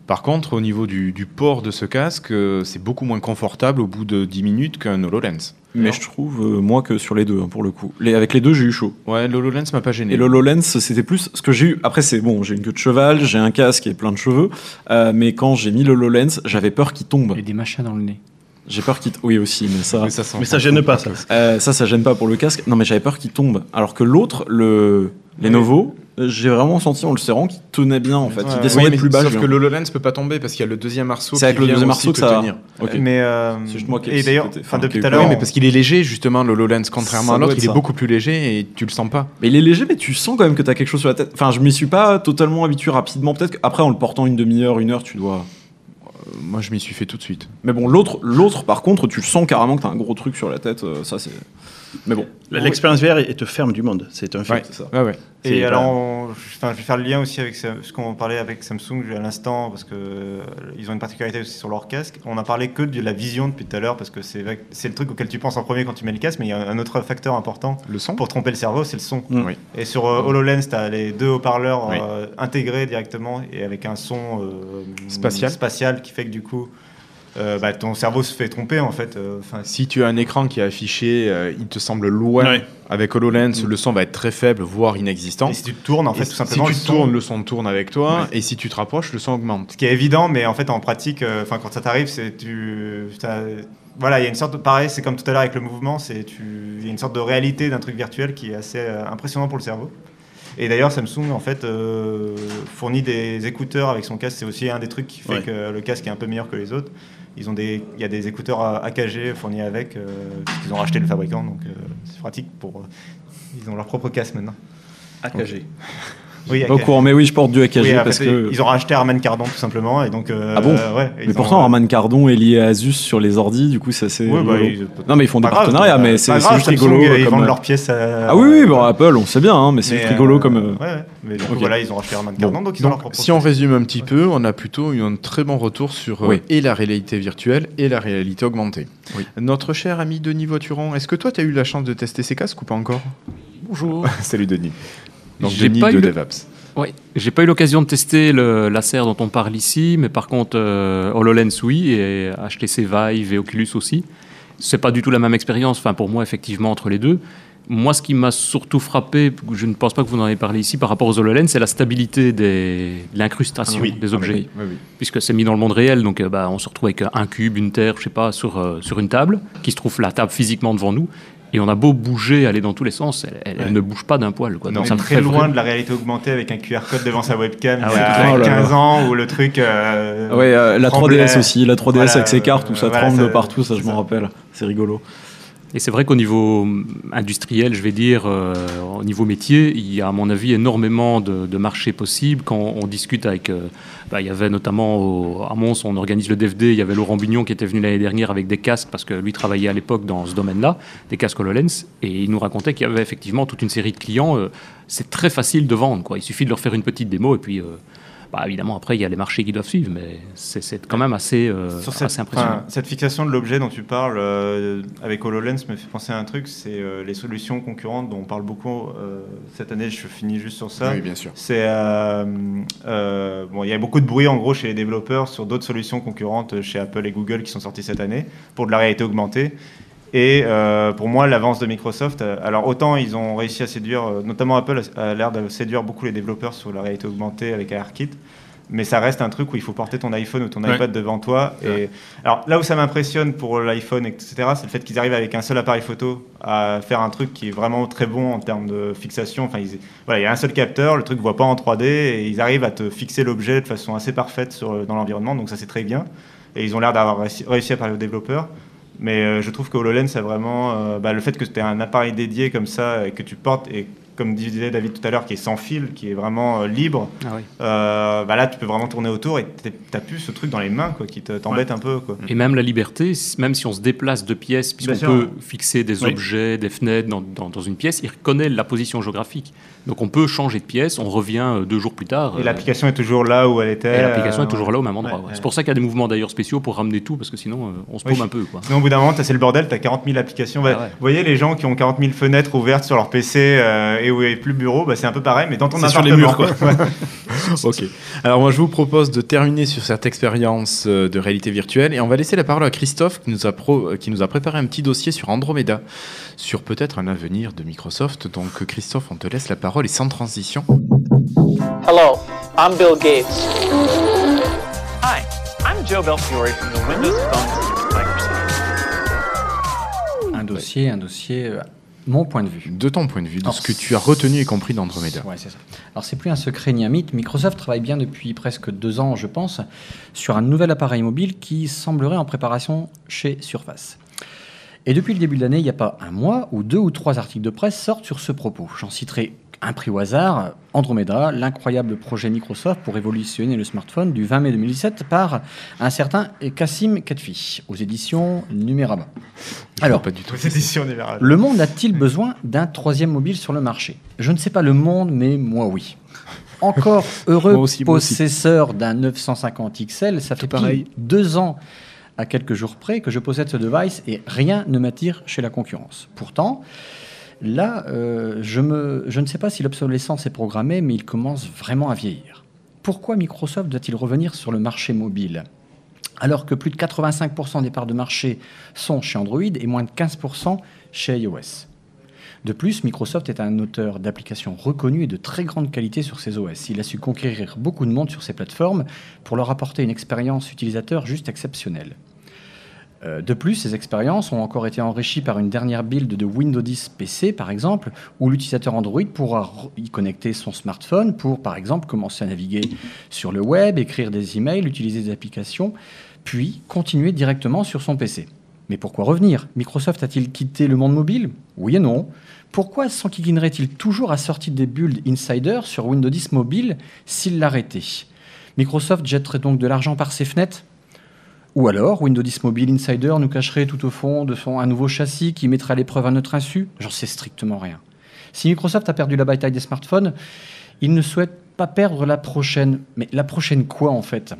Par contre, au niveau du, du port de ce casque, euh, c'est beaucoup moins confortable au bout de 10 minutes qu'un HoloLens. Mais je trouve, euh, moi, que sur les deux, hein, pour le coup. Les, avec les deux, j'ai eu chaud. Ouais, l'HoloLens m'a pas gêné. Et l'HoloLens, c'était plus ce que j'ai eu. Après, c'est bon, j'ai une queue de cheval, j'ai un casque et plein de cheveux. euh, mais quand j'ai mis le HoloLens, j'avais peur qu'il tombe. Et des machins dans le nez. J'ai peur qu'il. t- Oui, aussi, mais ça. Mais ça s'en mais ça fout. gêne pas, ça. Euh, ça, ça gêne pas pour le casque. Non, mais j'avais peur qu'il tombe. Alors que l'autre, le Lenovo, j'ai vraiment senti en le serrant qu'il tenait bien en fait. Ouais, il descendait oui, plus bas. Sauf que viens. l'HoloLens peut pas tomber parce qu'il y a le deuxième arceau. C'est avec le deuxième arceau que ça- tenir. Ok. Mais euh, C'est juste moi qui ai et d'ailleurs, enfin depuis tout à eu l'heure, Oui, mais parce qu'il est léger justement le HoloLens contrairement Ça à l'autre, il est beaucoup plus léger et tu le sens pas. Mais il est léger, mais tu sens quand même que tu as quelque chose sur la tête. Enfin, je m'y suis pas totalement habitué rapidement. Peut-être qu'après, en le portant une demi-heure, une heure, tu dois. Euh, Moi, je m'y suis fait tout de suite. Mais bon, l'autre, l'autre, par contre, tu le sens carrément que t'as un gros truc sur la tête. euh, ça, c'est. Mais bon. L'expérience VR est- te ferme du monde. C'est un fait. Ouais, c'est ça. Ouais, ouais. Et alors, on- je vais faire le lien aussi avec ce qu'on parlait avec Samsung à l'instant, parce que euh, ils ont une particularité aussi sur leur casque. On a parlé que de la vision depuis tout à l'heure, parce que c'est le truc auquel tu penses en premier quand tu mets le casque, mais il y a un autre facteur important Le son pour tromper le cerveau, c'est le son. Mm. Oui. Et sur euh, HoloLens, tu as les deux haut-parleurs Oui. euh, intégrés directement et avec un son euh, Spatial. spatial qui fait que du coup, euh, bah, ton cerveau se fait tromper en fait. euh, Enfin, Si tu as un écran qui est affiché, euh, il te semble loin. Ouais. Avec HoloLens, le son va être très faible, voire inexistant. Et si tu te tournes, en fait, Et tout simplement, Si le tu son- tournes, le son tourne avec toi. Ouais. Et si tu te rapproches, le son augmente. Ce qui est évident, mais en fait, en pratique, enfin, quand ça t'arrive, c'est tu. Voilà, il y a une sorte de. Pareil, c'est comme tout à l'heure avec le mouvement, c'est tu. Il y a une sorte de réalité d'un truc virtuel qui est assez impressionnant pour le cerveau. Et d'ailleurs, Samsung, en fait, euh, fournit des écouteurs avec son casque. C'est aussi un des trucs qui fait Ouais. que le casque est un peu meilleur que les autres. Ils ont des, il y a des écouteurs AKG fournis avec, euh, parce qu'ils ont racheté le fabricant, donc euh, c'est pratique pour. euh, ils ont leur propre casque maintenant. AKG. Oui, Pas au courant, mais oui, je porte du AKG Oui, parce fait, que. Ils ont racheté Harman Kardon tout simplement, et donc. euh, Ah bon ouais, Mais pourtant, ont, euh, Arman Cardon est lié à Asus sur les ordis, du coup, c'est assez. Ouais, bah, ils- non, mais ils font des grave, partenariats, pas mais c'est c'est juste rigolo. ils comme- vendent leurs pièces à- Ah oui, oui, bon, Apple, on sait bien, hein, mais c'est juste rigolo euh, comme. euh, ouais, ouais. Mais du coup, ok. voilà, ils ont racheté Harman Bon, Kardon, donc ils ont leur donc, propre. si on résume un petit peu, on a plutôt eu un très bon retour sur euh, Oui. et la réalité virtuelle et la réalité augmentée. Notre cher ami Denis Voituron, est-ce que toi tu as eu la chance de tester ces casques ou pas encore? Bonjour. *laughs* Salut Denis. Donc Denis pas de eu le- DevApps. Oui, j'ai pas eu l'occasion de tester le laser dont on parle ici, mais par contre euh, HoloLens oui et HTC Vive et Oculus aussi. C'est pas du tout la même expérience. Enfin pour moi effectivement entre les deux. Moi, ce qui m'a surtout frappé, je ne pense pas que vous en avez parlé ici par rapport aux HoloLens, c'est la stabilité des, de l'incrustation Ah oui, des ah objets. oui, oui, oui. Puisque c'est mis dans le monde réel, donc euh, bah, on se retrouve avec un cube, une terre, je sais pas, sur, euh, sur une table, qui se trouve la table physiquement devant nous. Et on a beau bouger, aller dans tous les sens, elle, elle- elle Ouais. ne bouge pas d'un poil. Quoi. Non, Donc ça très loin de la réalité augmentée avec un QR code devant sa webcam Ah il y a ouais, à fait. 15 ans où le truc. euh, Ouais, euh, la tremblait. 3DS aussi, la 3DS Voilà, avec ses cartes où ça voilà, tremble ça- partout, ça je m'en rappelle. C'est rigolo. Et c'est vrai qu'au niveau industriel, je vais dire, euh, au niveau métier, il y a à mon avis énormément de, marchés possibles. Quand on discute avec, euh, bah, il y avait notamment à Mons, on organise le DFD, il y avait Laurent Bugnon qui était venu l'année dernière avec des casques parce que lui travaillait à l'époque dans ce domaine-là, des casques HoloLens, et il nous racontait qu'il y avait effectivement toute une série de clients. euh, c'est très facile de vendre, quoi. Il suffit de leur faire une petite démo et puis. Bah, évidemment, après, il y a les marchés qui doivent suivre, mais c'est quand même assez, euh, Sur assez cette, impressionnant. cette fixation de l'objet dont tu parles euh, avec HoloLens me fait penser à un truc, c'est euh, les solutions concurrentes dont on parle beaucoup euh, cette année. Je finis juste sur ça. Oui, bien sûr. C'est euh, euh, bon, il y a beaucoup de bruit en gros chez les développeurs sur d'autres solutions concurrentes chez Apple et Google qui sont sorties cette année pour de la réalité augmentée. Et euh, pour moi, l'avance de Microsoft, euh, alors autant ils ont réussi à séduire, euh, notamment Apple a, l'air de séduire beaucoup les développeurs sur la réalité augmentée avec ARKit, mais ça reste un truc où il faut porter ton iPhone ou ton Ouais. iPad devant toi. Et alors là où ça m'impressionne pour l'iPhone, etc., c'est le fait qu'ils arrivent avec un seul appareil photo à faire un truc qui est vraiment très bon en termes de fixation. Enfin, ils- voilà, il y a un seul capteur, le truc ne voit pas en 3D et ils arrivent à te fixer l'objet de façon assez parfaite sur, dans l'environnement. Donc ça c'est très bien. Et ils ont l'air d'avoir réussi à parler aux développeurs. Mais euh, je trouve que HoloLens, c'est vraiment euh, bah, le fait que tu aies un appareil dédié comme ça et que tu portes, et comme disait David tout à l'heure, qui est sans fil, qui est vraiment euh, libre, Ah oui. euh, bah là tu peux vraiment tourner autour et tu n'as plus ce truc dans les mains quoi, qui te- t'embête un peu. Quoi. Et même la liberté, même si on se déplace de pièces, puisqu'on peut fixer des Oui. objets, des fenêtres dans, dans- dans une pièce, il reconnaît la position géographique. Donc on peut changer de pièce, on revient euh, deux jours plus tard. Et euh, l'application est toujours là où elle était. et l'application euh, est toujours là au même endroit. ouais, ouais. ouais. C'est pour ça qu'il y a des mouvements d'ailleurs spéciaux pour ramener tout, parce que sinon euh, on se paume Oui. un peu. Quoi. Sinon, au bout d'un moment, t'as- c'est le bordel, tu as 40 000 applications. Bah, Ah ouais. Vous voyez les gens qui ont 40 000 fenêtres ouvertes sur leur PC euh, et où il n'y a plus de bureau, bah, c'est un peu pareil, mais dans ton C'est sur appartement. les murs, quoi. *laughs* Ouais. *laughs* ok. Alors moi, je vous propose de terminer sur cette expérience euh, de réalité virtuelle et on va laisser la parole à Christophe qui nous a, pro- euh, qui nous a préparé un petit dossier sur Andromeda, sur peut-être un avenir de Microsoft. Donc Christophe, on te laisse la parole et sans transition. Hello, I'm Bill Gates. Hi, I'm Joe Belfiore from the Windows Phone team at Microsoft. Un dossier, un dossier, euh, mon point de vue. De ton point de vue, de Alors, ce que tu as retenu et compris d'Andromeda. Ouais, c'est ça. Alors, c'est plus un secret ni un mythe. Microsoft travaille bien depuis presque deux ans, je pense, sur un nouvel appareil mobile qui semblerait en préparation chez Surface. Et depuis le début de l'année, il n'y a pas un mois où deux ou trois articles de presse sortent sur ce propos. J'en citerai un prix au hasard, Andromeda, l'incroyable projet Microsoft pour révolutionner le smartphone du 20 mai 2017 par un certain Kassim Ketfi aux éditions Numérama. Alors, pas du tout. Le monde a-t-il besoin d'un troisième mobile sur le marché? Je ne sais pas le monde, mais moi oui. Encore *laughs* heureux Moi aussi, moi aussi. possesseur d'un 950 XL, ça fait pareil. deux ans à quelques jours près que je possède ce device et rien ne m'attire chez la concurrence. Pourtant, là, euh, je, me, ne sais pas si l'obsolescence est programmée, mais il commence vraiment à vieillir. Pourquoi Microsoft doit-il revenir sur le marché mobile? Alors que plus de 85% des parts de marché sont chez Android et moins de 15% chez iOS. De plus, Microsoft est un auteur d'applications reconnu et de très grande qualité sur ses OS. Il a su conquérir beaucoup de monde sur ses plateformes pour leur apporter une expérience utilisateur juste exceptionnelle. Euh, De plus, ces expériences ont encore été enrichies par une dernière build de Windows 10 PC, par exemple, où l'utilisateur Android pourra y connecter son smartphone pour, par exemple, commencer à naviguer sur le web, écrire des emails, utiliser des applications, puis continuer directement sur son PC. Mais pourquoi revenir? Microsoft a-t-il quitté le monde mobile? Oui et non. Pourquoi s'enquiquinerait-il toujours à sortir des builds Insider sur Windows 10 mobile s'il l'arrêtait? Microsoft jetterait donc de l'argent par ses fenêtres? Ou alors, Windows 10 Mobile Insider nous cacherait tout au fond de son un nouveau châssis qui mettrait à l'épreuve à notre insu. J'en sais strictement rien. Si Microsoft a perdu la bataille des smartphones, il ne souhaite pas perdre la prochaine. Mais la prochaine quoi en fait?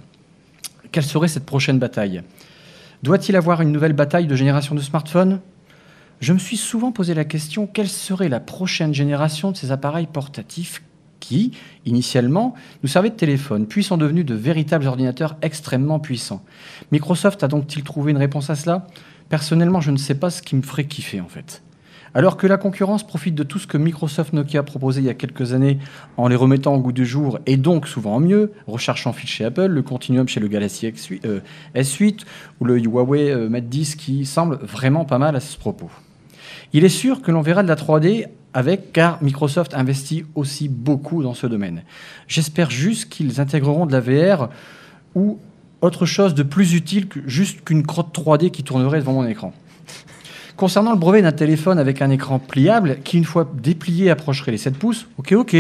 Quelle serait cette prochaine bataille? Doit-il avoir une nouvelle bataille de génération de smartphones? Je me suis souvent posé la question quelle serait la prochaine génération de ces appareils portatifs? Qui, initialement, nous servaient de téléphone, puis sont devenus de véritables ordinateurs extrêmement puissants. Microsoft a donc-il trouvé une réponse à cela? Personnellement, je ne sais pas ce qui me ferait kiffer en fait. Alors que la concurrence profite de tout ce que Microsoft Nokia proposé il y a quelques années en les remettant au goût du jour et donc souvent en mieux, recherche en fil chez Apple, le Continuum chez le Galaxy X8, euh, S8 ou le Huawei euh, Mate 10 qui semble vraiment pas mal à ce propos. Il est sûr que l'on verra de la 3D avec, car Microsoft investit aussi beaucoup dans ce domaine. J'espère juste qu'ils intégreront de la VR ou autre chose de plus utile que juste qu'une crotte 3D qui tournerait devant mon écran. Concernant le brevet d'un téléphone avec un écran pliable qui, une fois déplié, approcherait les 7 pouces, ok, ok.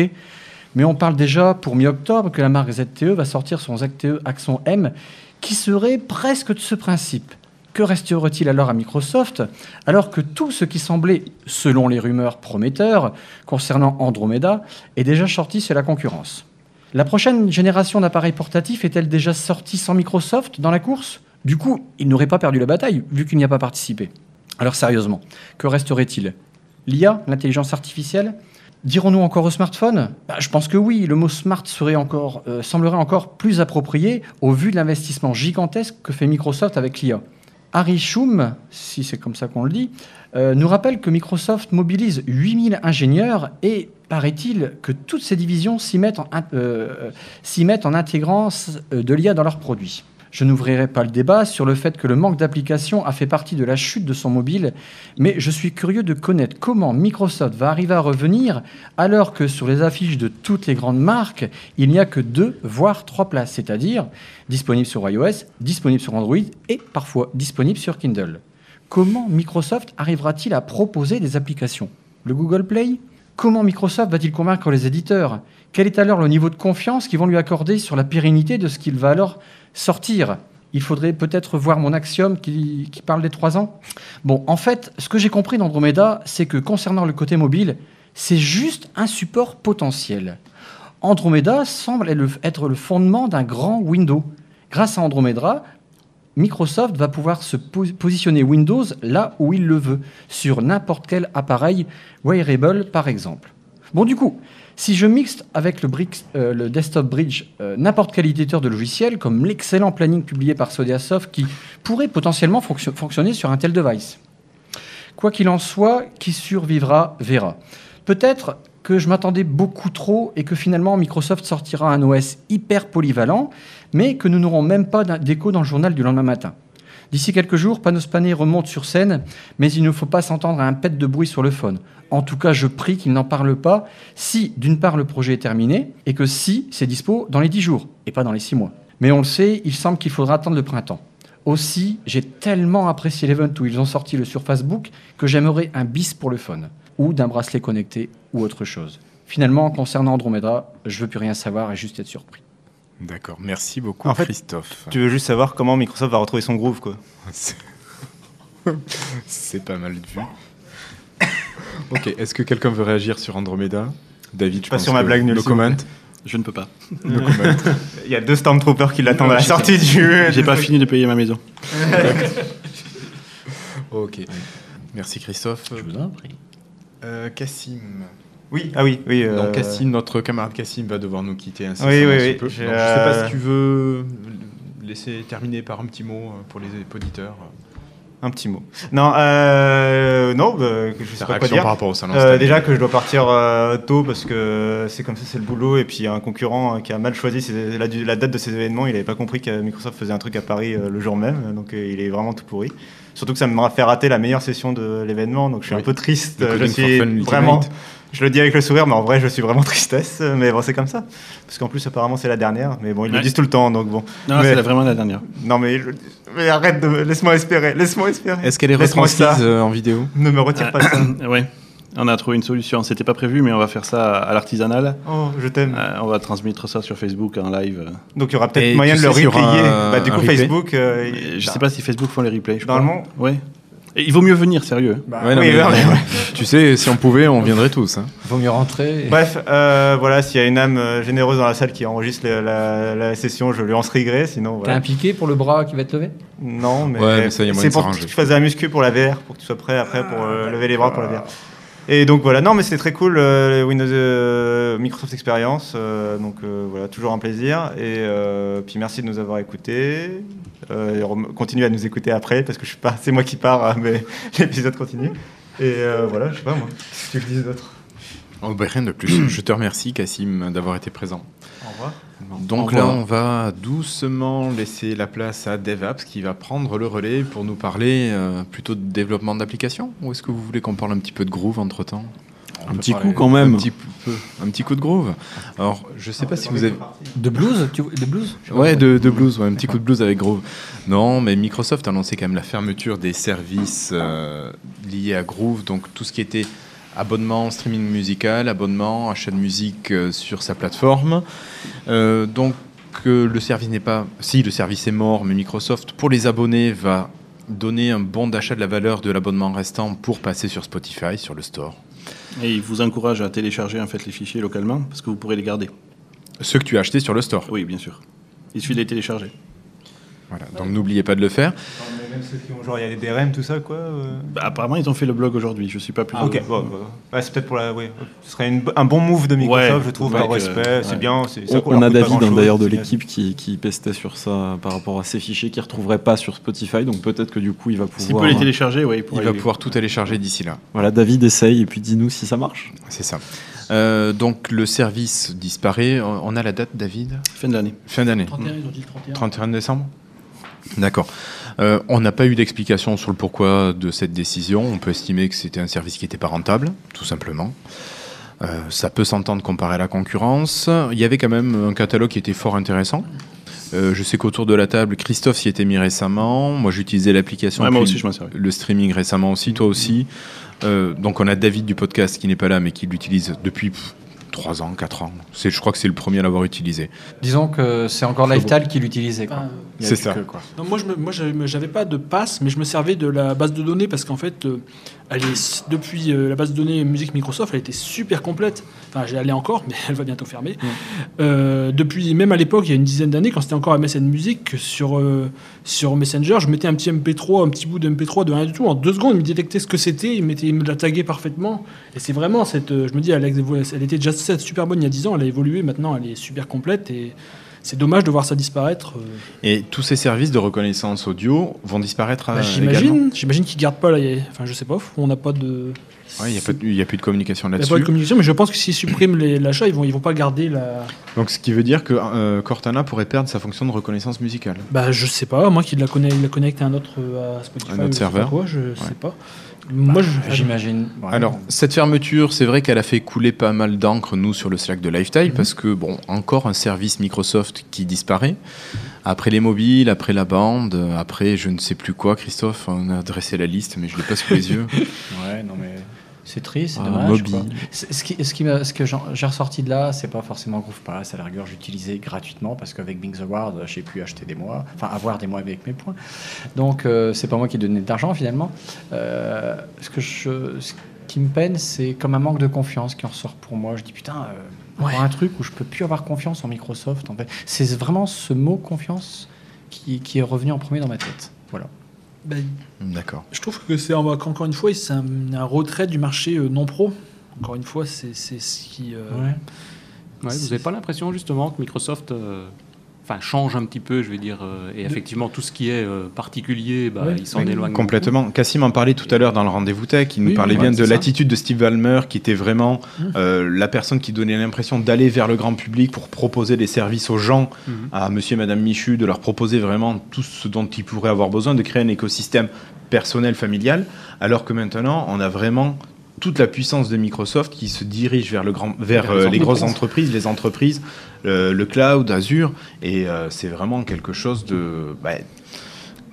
Mais on parle déjà pour mi-octobre que la marque ZTE va sortir son ZTE Axon M qui serait presque de ce principe. Que resterait-il alors à Microsoft alors que tout ce qui semblait, selon les rumeurs prometteurs concernant Andromeda, est déjà sorti sur la concurrence? La prochaine génération d'appareils portatifs est-elle déjà sortie sans Microsoft dans la course? Du coup, il n'aurait pas perdu la bataille vu qu'il n'y a pas participé. Alors sérieusement, que resterait-il L'IA, l'intelligence artificielle? Dirons-nous encore au smartphone? Bah, Je pense que oui, le mot smart serait encore, euh, semblerait encore plus approprié au vu de l'investissement gigantesque que fait Microsoft avec l'IA. Harry Schum, si c'est comme ça qu'on le dit, euh, nous rappelle que Microsoft mobilise 8000 ingénieurs et paraît-il que toutes ces divisions s'y mettent, en, euh, mettent en intégrant euh, de l'IA dans leurs produits. Je n'ouvrirai pas le débat sur le fait que le manque d'applications a fait partie de la chute de son mobile, mais je suis curieux de connaître comment Microsoft va arriver à revenir alors que sur les affiches de toutes les grandes marques, il n'y a que deux, voire trois places, c'est-à-dire disponible sur iOS, disponible sur Android et parfois disponible sur Kindle. Comment Microsoft arrivera-t-il à proposer des applications? Le Google Play? Comment Microsoft va-t-il convaincre les éditeurs? Quel est alors le niveau de confiance qu'ils vont lui accorder sur la pérennité de ce qu'il va alors sortir? Il faudrait peut-être voir mon axiome qui, parle des trois ans. Bon, en fait, ce que j'ai compris d'Andromeda, c'est que concernant le côté mobile, c'est juste un support potentiel. Andromeda semble être le- fondement d'un grand Windows. Grâce à Andromeda, Microsoft va pouvoir se pos- positionner Windows là où il le veut, sur n'importe quel appareil wearable par exemple. Bon du coup, si je mixte avec le, euh, Desktop Bridge euh, n'importe quel éditeur de logiciel, comme l'excellent planning publié par Sodiasoft qui pourrait potentiellement fonction- fonctionner sur un tel device. Quoi qu'il en soit, qui survivra verra. Peut-être que je m'attendais beaucoup trop et que finalement Microsoft sortira un OS hyper polyvalent, mais que nous n'aurons même pas d'écho dans le journal du lendemain matin. D'ici quelques jours, Panos Panay remonte sur scène, mais il ne faut pas s'entendre à un pet de bruit sur le phone. En tout cas, je prie qu'il n'en parle pas si, d'une part, le projet est terminé, et que si, c'est dispo dans les 10 jours, et pas dans les 6 mois. Mais on le sait, il semble qu'il faudra attendre le printemps. Aussi, j'ai tellement apprécié l'event où ils ont sorti le Surface Book que j'aimerais un bis pour le phone, ou d'un bracelet connecté, ou autre chose. Finalement, concernant Andromeda, je veux plus rien savoir et juste être surpris. D'accord, merci beaucoup En fait, Christophe. Tu veux juste savoir comment Microsoft va retrouver son groove, quoi. *laughs* C'est pas mal vu. Ok, est-ce que quelqu'un veut réagir sur Andromeda David, je Pas pense sur ma que blague nulle, No comment. Je ne peux pas. No. *laughs* Il y a deux Stormtroopers qui l'attendent à la sortie du. J'ai pas fini de payer ma maison. *laughs* ok, merci Christophe. Je vous en prie. Euh, Cassim. Oui, ah oui, oui. euh, Donc Cassim, notre camarade Cassim va devoir nous quitter ainsi Oui, oui, oui, peu. j'ai, Donc, je sais pas euh, si tu veux laisser terminer par un petit mot euh, pour les auditeurs. Un petit mot. Non, euh, non, bah, que je sais pas quoi dire. par rapport au salon Euh, déjà que je dois partir euh, tôt parce que c'est comme ça, c'est le boulot. Et puis un concurrent euh, qui a mal choisi ses- la, la date de ses événements. Il n'avait pas compris que Microsoft faisait un truc à Paris le jour même. Donc il est vraiment tout pourri. Surtout que ça m'a fait rater la meilleure session de l'événement. Donc je suis un peu triste. Je suis vraiment. Je le dis avec le sourire, mais en vrai, je suis vraiment *laughs* tristesse. Mais bon, c'est comme ça. Parce qu'en plus, apparemment, c'est la dernière. Mais bon, ils le disent tout le temps, donc bon. Non, Mais- c'est vraiment la dernière. Non, mais, je- mais arrête de. Laisse-moi espérer. Laisse-moi espérer. Est-ce qu'elle est retransmise euh, en vidéo? Ne me retire pas ça. *coughs* ouais. On a trouvé une solution. C'était pas prévu, mais on va faire ça à l'artisanal. Oh, je t'aime. Euh, on va transmettre ça sur Facebook en live. Donc il y aura peut-être moyen de le replayer. Bah, du coup, Facebook. euh, je sais pas si Facebook font les replays. je Normalement. Ouais. Et il vaut mieux venir, sérieux. Ouais, non, oui, mais- ouais, ouais. *laughs* Tu sais, si on pouvait, on viendrait tous. hein. Vaut mieux rentrer. Bref, euh, voilà, s'il y a une âme euh, généreuse dans la salle qui enregistre la, la- la session, je lui en seriguerai. Sinon, T'as voilà. un piqué pour le bras qui va te lever? Non, mais, Ouais, mais ça, y a moyen c'est pour que tu fasses un muscu pour la VR, pour que tu sois prêt après pour euh, lever les bras pour la VR. Et donc voilà, non mais c'était très cool, euh, Windows euh, Microsoft Experience, euh, donc euh, voilà, toujours un plaisir. Et puis merci de nous avoir écoutés. Continuez à nous écouter après parce que je suis pas, c'est moi qui pars, *laughs* mais l'épisode continue. Et voilà, je sais pas moi, qu'est-ce que tu dis d'autre? Oh, bah, rien de plus. *clears throat* Je te remercie, Cassim, d'avoir été présent. Au revoir. Donc Au là, on va doucement laisser la place à DevApps qui va prendre le relais pour nous parler euh, plutôt de développement d'applications. Ou est-ce que vous voulez qu'on parle un petit peu de Groove entre temps? Un petit coup, quand même. Un petit peu, un petit coup de Groove. Alors, je sais pas si vous avez. De blues tu... De blues? Ouais, de, de blues, ouais, un petit coup de blues avec Groove. Non, mais Microsoft a annoncé quand même la fermeture des services euh, liés à Groove, donc tout ce qui était abonnement streaming musical, abonnement, achat de musique euh, sur sa plateforme. Euh, donc euh, le service n'est pas... Si, le service est mort, mais Microsoft, pour les abonnés, va donner un bon d'achat de la valeur de l'abonnement restant pour passer sur Spotify, sur le store. Et il vous encourage à télécharger en fait les fichiers localement parce que vous pourrez les garder. Ceux que tu as achetés sur le store. Oui, bien sûr. Il suffit de les télécharger. Voilà, donc n'oubliez pas de le faire. Même ceux qui ont genre, il y a des DRM, tout ça quoi. euh. Bah, apparemment, ils ont fait le blog aujourd'hui. Je suis pas plus. Ah, ok, bon, bah, c'est peut-être pour la. Ouais. Ce serait une- un bon move de Microsoft, Ouais, je trouve, par respect. C'est ouais. bien. ça On, on a David hein, d'ailleurs de l'équipe qui, qui pestait sur ça par rapport à ces fichiers qu'il ne retrouverait pas sur Spotify. Donc peut-être que du coup il va pouvoir. S'il peut les télécharger, oui. Il va pouvoir tout télécharger d'ici là. Voilà, David essaye et puis dis-nous si ça marche. C'est ça. Euh, donc le service disparaît. On a la date, David? Fin de l'année. Fin d'année. 31, ils ont dit le 31. 31 décembre? D'accord. Euh, on n'a pas eu d'explication sur le pourquoi de cette décision. On peut estimer que c'était un service qui n'était pas rentable, tout simplement. Euh, ça peut s'entendre comparé à la concurrence. Il y avait quand même un catalogue qui était fort intéressant. Euh, je sais qu'autour de la table, Christophe s'y était mis récemment. Moi, j'utilisais l'application. Ouais, moi aussi, je. Le streaming récemment aussi, toi aussi. Euh, donc, on a David du podcast qui n'est pas là, mais qui l'utilise depuis 3 ans, 4 ans. C'est, je crois que c'est le premier à l'avoir utilisé. Disons que c'est encore Lifetile qui l'utilisait. quoi. Ah, c'est ça. que, quoi. Non, moi, je me- moi, j'avais j'avais pas de passe, mais je me servais de la base de données parce qu'en fait, euh, elle est, depuis euh, la base de données musique Microsoft, elle était super complète. Enfin, j'y allais encore, mais *laughs* elle va bientôt fermer. Euh, depuis, même à l'époque, il y a une dizaine d'années, quand c'était encore MSN Music, sur, euh, sur Messenger, je mettais un petit MP3, un petit bout de MP3 de rien du tout. En deux secondes, il me détectait ce que c'était, il, mettait- il me l'a tagué parfaitement. Et c'est vraiment cette. je me dis, elle, elle était déjà super bonne il y a 10 ans, elle a évolué, maintenant elle est super complète. Et c'est dommage de voir ça disparaître. euh. Et tous ces services de reconnaissance audio vont disparaître Bah, euh, également J'imagine, j'imagine qu'ils gardent pas. Là, a- enfin, je sais pas. On n'a pas de. Ouais, Il n'y a, plus de communication Il y a là-dessus. pas de communication, mais je pense que s'ils suppriment l'achat, ils vont, ils vont pas garder la. Donc, ce qui veut dire que euh, Cortana pourrait perdre sa fonction de reconnaissance musicale. Bah, je sais pas. Moi, qui la, connecte à un autre euh, à Spotify. Un autre serveur. quoi, je Ouais. sais pas. Moi, je- J'imagine. Alors, cette fermeture, c'est vrai qu'elle a fait couler pas mal d'encre, nous, sur le Slack de Lifetime, parce que, bon, encore un service Microsoft qui disparaît. Après les mobiles, après la bande, après je ne sais plus quoi, Christophe, on a dressé la liste, mais je l'ai pas sous les *laughs* yeux. Ouais, non mais c'est triste, c'est dommage. Quoi. Ce, qui, ce, qui ce que j'ai ressorti de là, c'est pas forcément GroovePass. À la rigueur, j'utilisais gratuitement parce qu'avec Bing the Ward, j'ai pu acheter des mois, enfin avoir des mois avec mes points. Donc euh, c'est pas moi qui donnais de l'argent finalement. Euh, ce, que je, ce qui me peine, c'est comme un manque de confiance qui en ressort pour moi. Je dis putain, euh, encore un truc où je peux plus avoir confiance en Microsoft. En fait, c'est vraiment ce mot confiance qui, qui est revenu en premier dans ma tête. Voilà. Ben, D'accord. je trouve que c'est encore une fois, c'est un, un retrait du marché euh, non pro. Encore une fois, c'est ce qui. euh, Ouais, vous n'avez pas l'impression justement que Microsoft euh, enfin, change un petit peu, je vais dire. euh, et effectivement, tout ce qui est euh, particulier, bah, il s'en éloigne. Complètement. Cassim en parlait tout à l'heure dans le rendez-vous tech. Il nous Oui, parlait bien de l'attitude de Steve Ballmer, qui était vraiment Mmh. euh, la personne qui donnait l'impression d'aller vers le grand public pour proposer des services aux gens, Mhm. à Monsieur et Madame Michu, de leur proposer vraiment tout ce dont ils pourraient avoir besoin, de créer un écosystème personnel, familial. Alors que maintenant, on a vraiment toute la puissance de Microsoft qui se dirige vers, le grand, vers, Vers les euh, les grosses entreprises. les entreprises, euh, le cloud, Azure, et euh, c'est vraiment quelque chose de... bah,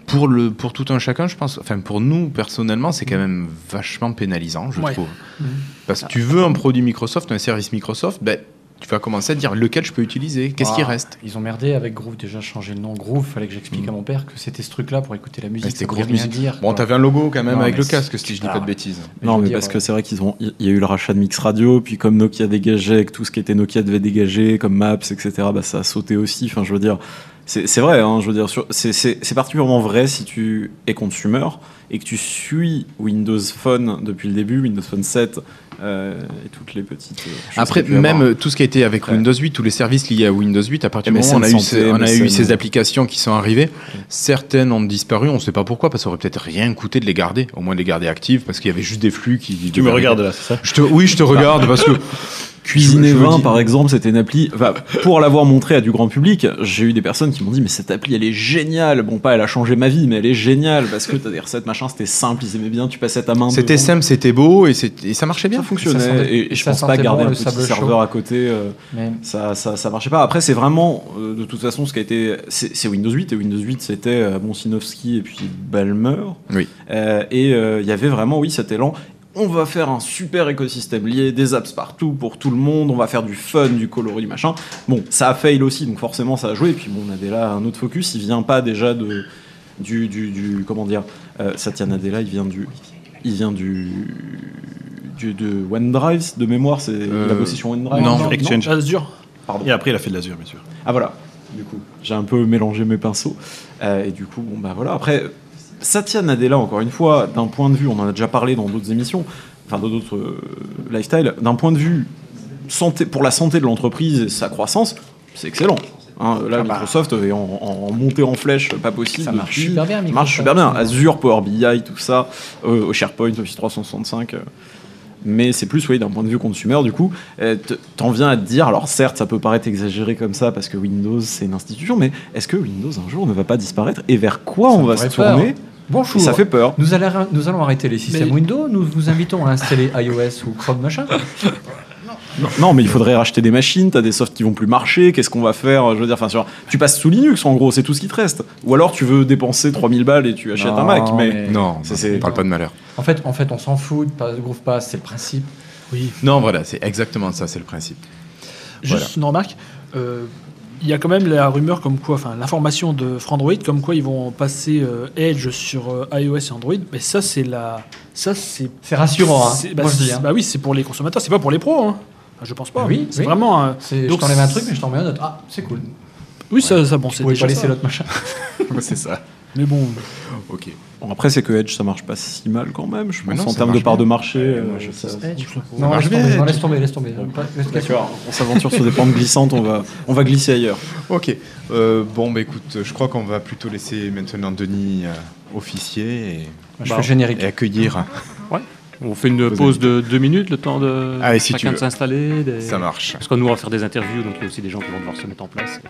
pour, le, pour tout un chacun, je pense, enfin pour nous personnellement, c'est quand même vachement pénalisant, je Ouais. trouve. Mhm. Parce que tu veux un produit Microsoft, un service Microsoft, ben, tu vas commencer à te dire lequel je peux utiliser, qu'est-ce qui reste? Ils ont merdé avec Groove, déjà changé le nom Groove. Fallait que j'explique à mon père que c'était ce truc-là pour écouter la musique. C'était Groove Music. dire. Bon, t'avais un logo quand même Non, avec le casque, si je dis pas de bêtises. Non, mais dire, parce que ouais. c'est vrai qu'ils ont, il y a eu le rachat de Mix Radio, puis comme Nokia dégageait, avec tout ce qui était Nokia devait dégager, comme Maps, etc., bah, ça a sauté aussi. Enfin, je veux dire, c'est vrai, hein, je veux dire, c'est- particulièrement vrai si tu es consumer et que tu suis Windows Phone depuis le début, Windows Phone 7 euh, et toutes les petites. euh, choses Après, même avoir. euh, tout ce qui a été avec Ouais. Windows 8, tous les services liés à Windows 8, à partir du moment où on a, eu, ces, on a eu ces applications qui sont arrivées, certaines ont disparu, on ne sait pas pourquoi, parce que ça aurait peut-être rien coûté de les garder, au moins de les garder actives, parce qu'il y avait juste des flux qui. Tu me regardes là, c'est ça je te, Oui, je te regarde, parce que. *laughs* Cuisiner je- je me 20, dis- par exemple, c'était une appli. Enfin, pour l'avoir montré à du grand public, j'ai eu des personnes qui m'ont dit Mais cette appli, elle est géniale. Bon, pas elle a changé ma vie, mais elle est géniale parce que t'as des recettes, machin, c'était simple, ils aimaient bien, tu passais ta main. C'était simple, c'était beau, et, ça marchait bien. Ça fonctionnait. Ça sentait- et, et je pense pas garder bon, un le petit chaud. serveur à côté. euh, Mais- ça, ça, ça marchait pas. Après, c'est vraiment, euh, de toute façon, ce qui a été. C'est Windows 8, et Windows 8, c'était euh, et puis Balmer. Oui. Euh, et il y avait vraiment, oui, cet élan. On va faire un super écosystème lié, des apps partout pour tout le monde, on va faire du fun, du coloris, machin. Bon, ça a fail aussi, donc forcément ça a joué. Et puis bon, on a là un autre focus, il vient pas déjà de. Du. du, du- comment dire euh, Satya Nadella, il vient du. Il vient du. du de OneDrive, de mémoire, c'est Euh, il a bossé sur OneDrive. non, Exchange. Azure. Pardon. Et après, il a fait de l'Azure, bien sûr. Ah voilà, du coup, j'ai un peu mélangé mes pinceaux. Euh, et du coup, bon bah voilà. Après, Satya Nadella, encore une fois, d'un point de vue, on en a déjà parlé dans d'autres émissions, enfin dans d'autres euh, lifestyle, d'un point de vue santé, pour la santé de l'entreprise et sa croissance, c'est excellent. Hein, là, Microsoft est en, en montée en flèche, pas possible. Ça marche depuis. super bien, Ça Microsoft. marche super bien. Azure, Power BI, tout ça, euh, au SharePoint, Office 365. euh, mais c'est plus, oui, d'un point de vue consumer, du coup, euh, t'en viens à te dire, alors certes, ça peut paraître exagéré comme ça, parce que Windows, c'est une institution, mais est-ce que Windows, un jour, ne va pas disparaître? Et vers quoi on va se peur. tourner Bonjour. Et ça fait peur. Nous, allons- nous allons arrêter les systèmes Mais- Windows. Nous vous invitons à installer iOS ou Chrome machin. Non, non, mais il faudrait racheter des machines, t'as des softs qui vont plus marcher, qu'est-ce qu'on va faire? Je veux dire, enfin, tu passes sous Linux, en gros, c'est tout ce qui te reste. Ou alors tu veux dépenser 3000 balles et tu achètes un Mac, mais... mais- Non, C'est- c'est, parle pas de malheur. En fait, en fait, on s'en fout. de pas- Groove Pass, c'est le principe. Oui. Non, voilà, c'est exactement ça, c'est le principe. Juste Voilà. une remarque. euh, il y a quand même la rumeur comme quoi, enfin l'information de Frandroid comme quoi ils vont passer euh, Edge sur euh, iOS et Android. Mais ça c'est la, ça c'est. C'est rassurant, hein. c'est- Bah, Moi, je dis, hein. bah oui, c'est pour les consommateurs, c'est pas pour les pros. Hein. Enfin, je pense pas. Ah oui, c'est oui. vraiment. un- C'est- Je donc, t'enlève un truc, mais je t'en mets un autre. Ah, c'est cool. Oui, ça, ça bon, Tu c'est déjà pas laisser ça. l'autre machin. *laughs* c'est ça. Mais bon. Ok. Bon, après, c'est que Edge, ça marche pas si mal quand même, je pense, non, en termes de part bien. de marché. Euh, je sais. Non, marche laisse bien, tomber, non, laisse tomber, laisse tomber. D'accord, on s'aventure sur des pentes glissantes, on va, on va glisser ailleurs. Ok. Euh, bon, bah écoute, je crois qu'on va plutôt laisser maintenant Denis euh, officier et, Je fais le générique. et accueillir. Ouais. On fait une pause de deux minutes, le temps de Allez, si tu chacun de s'installer. des- Ça marche. Parce que nous, on va faire des interviews, donc il y a aussi des gens qui vont devoir se mettre en place.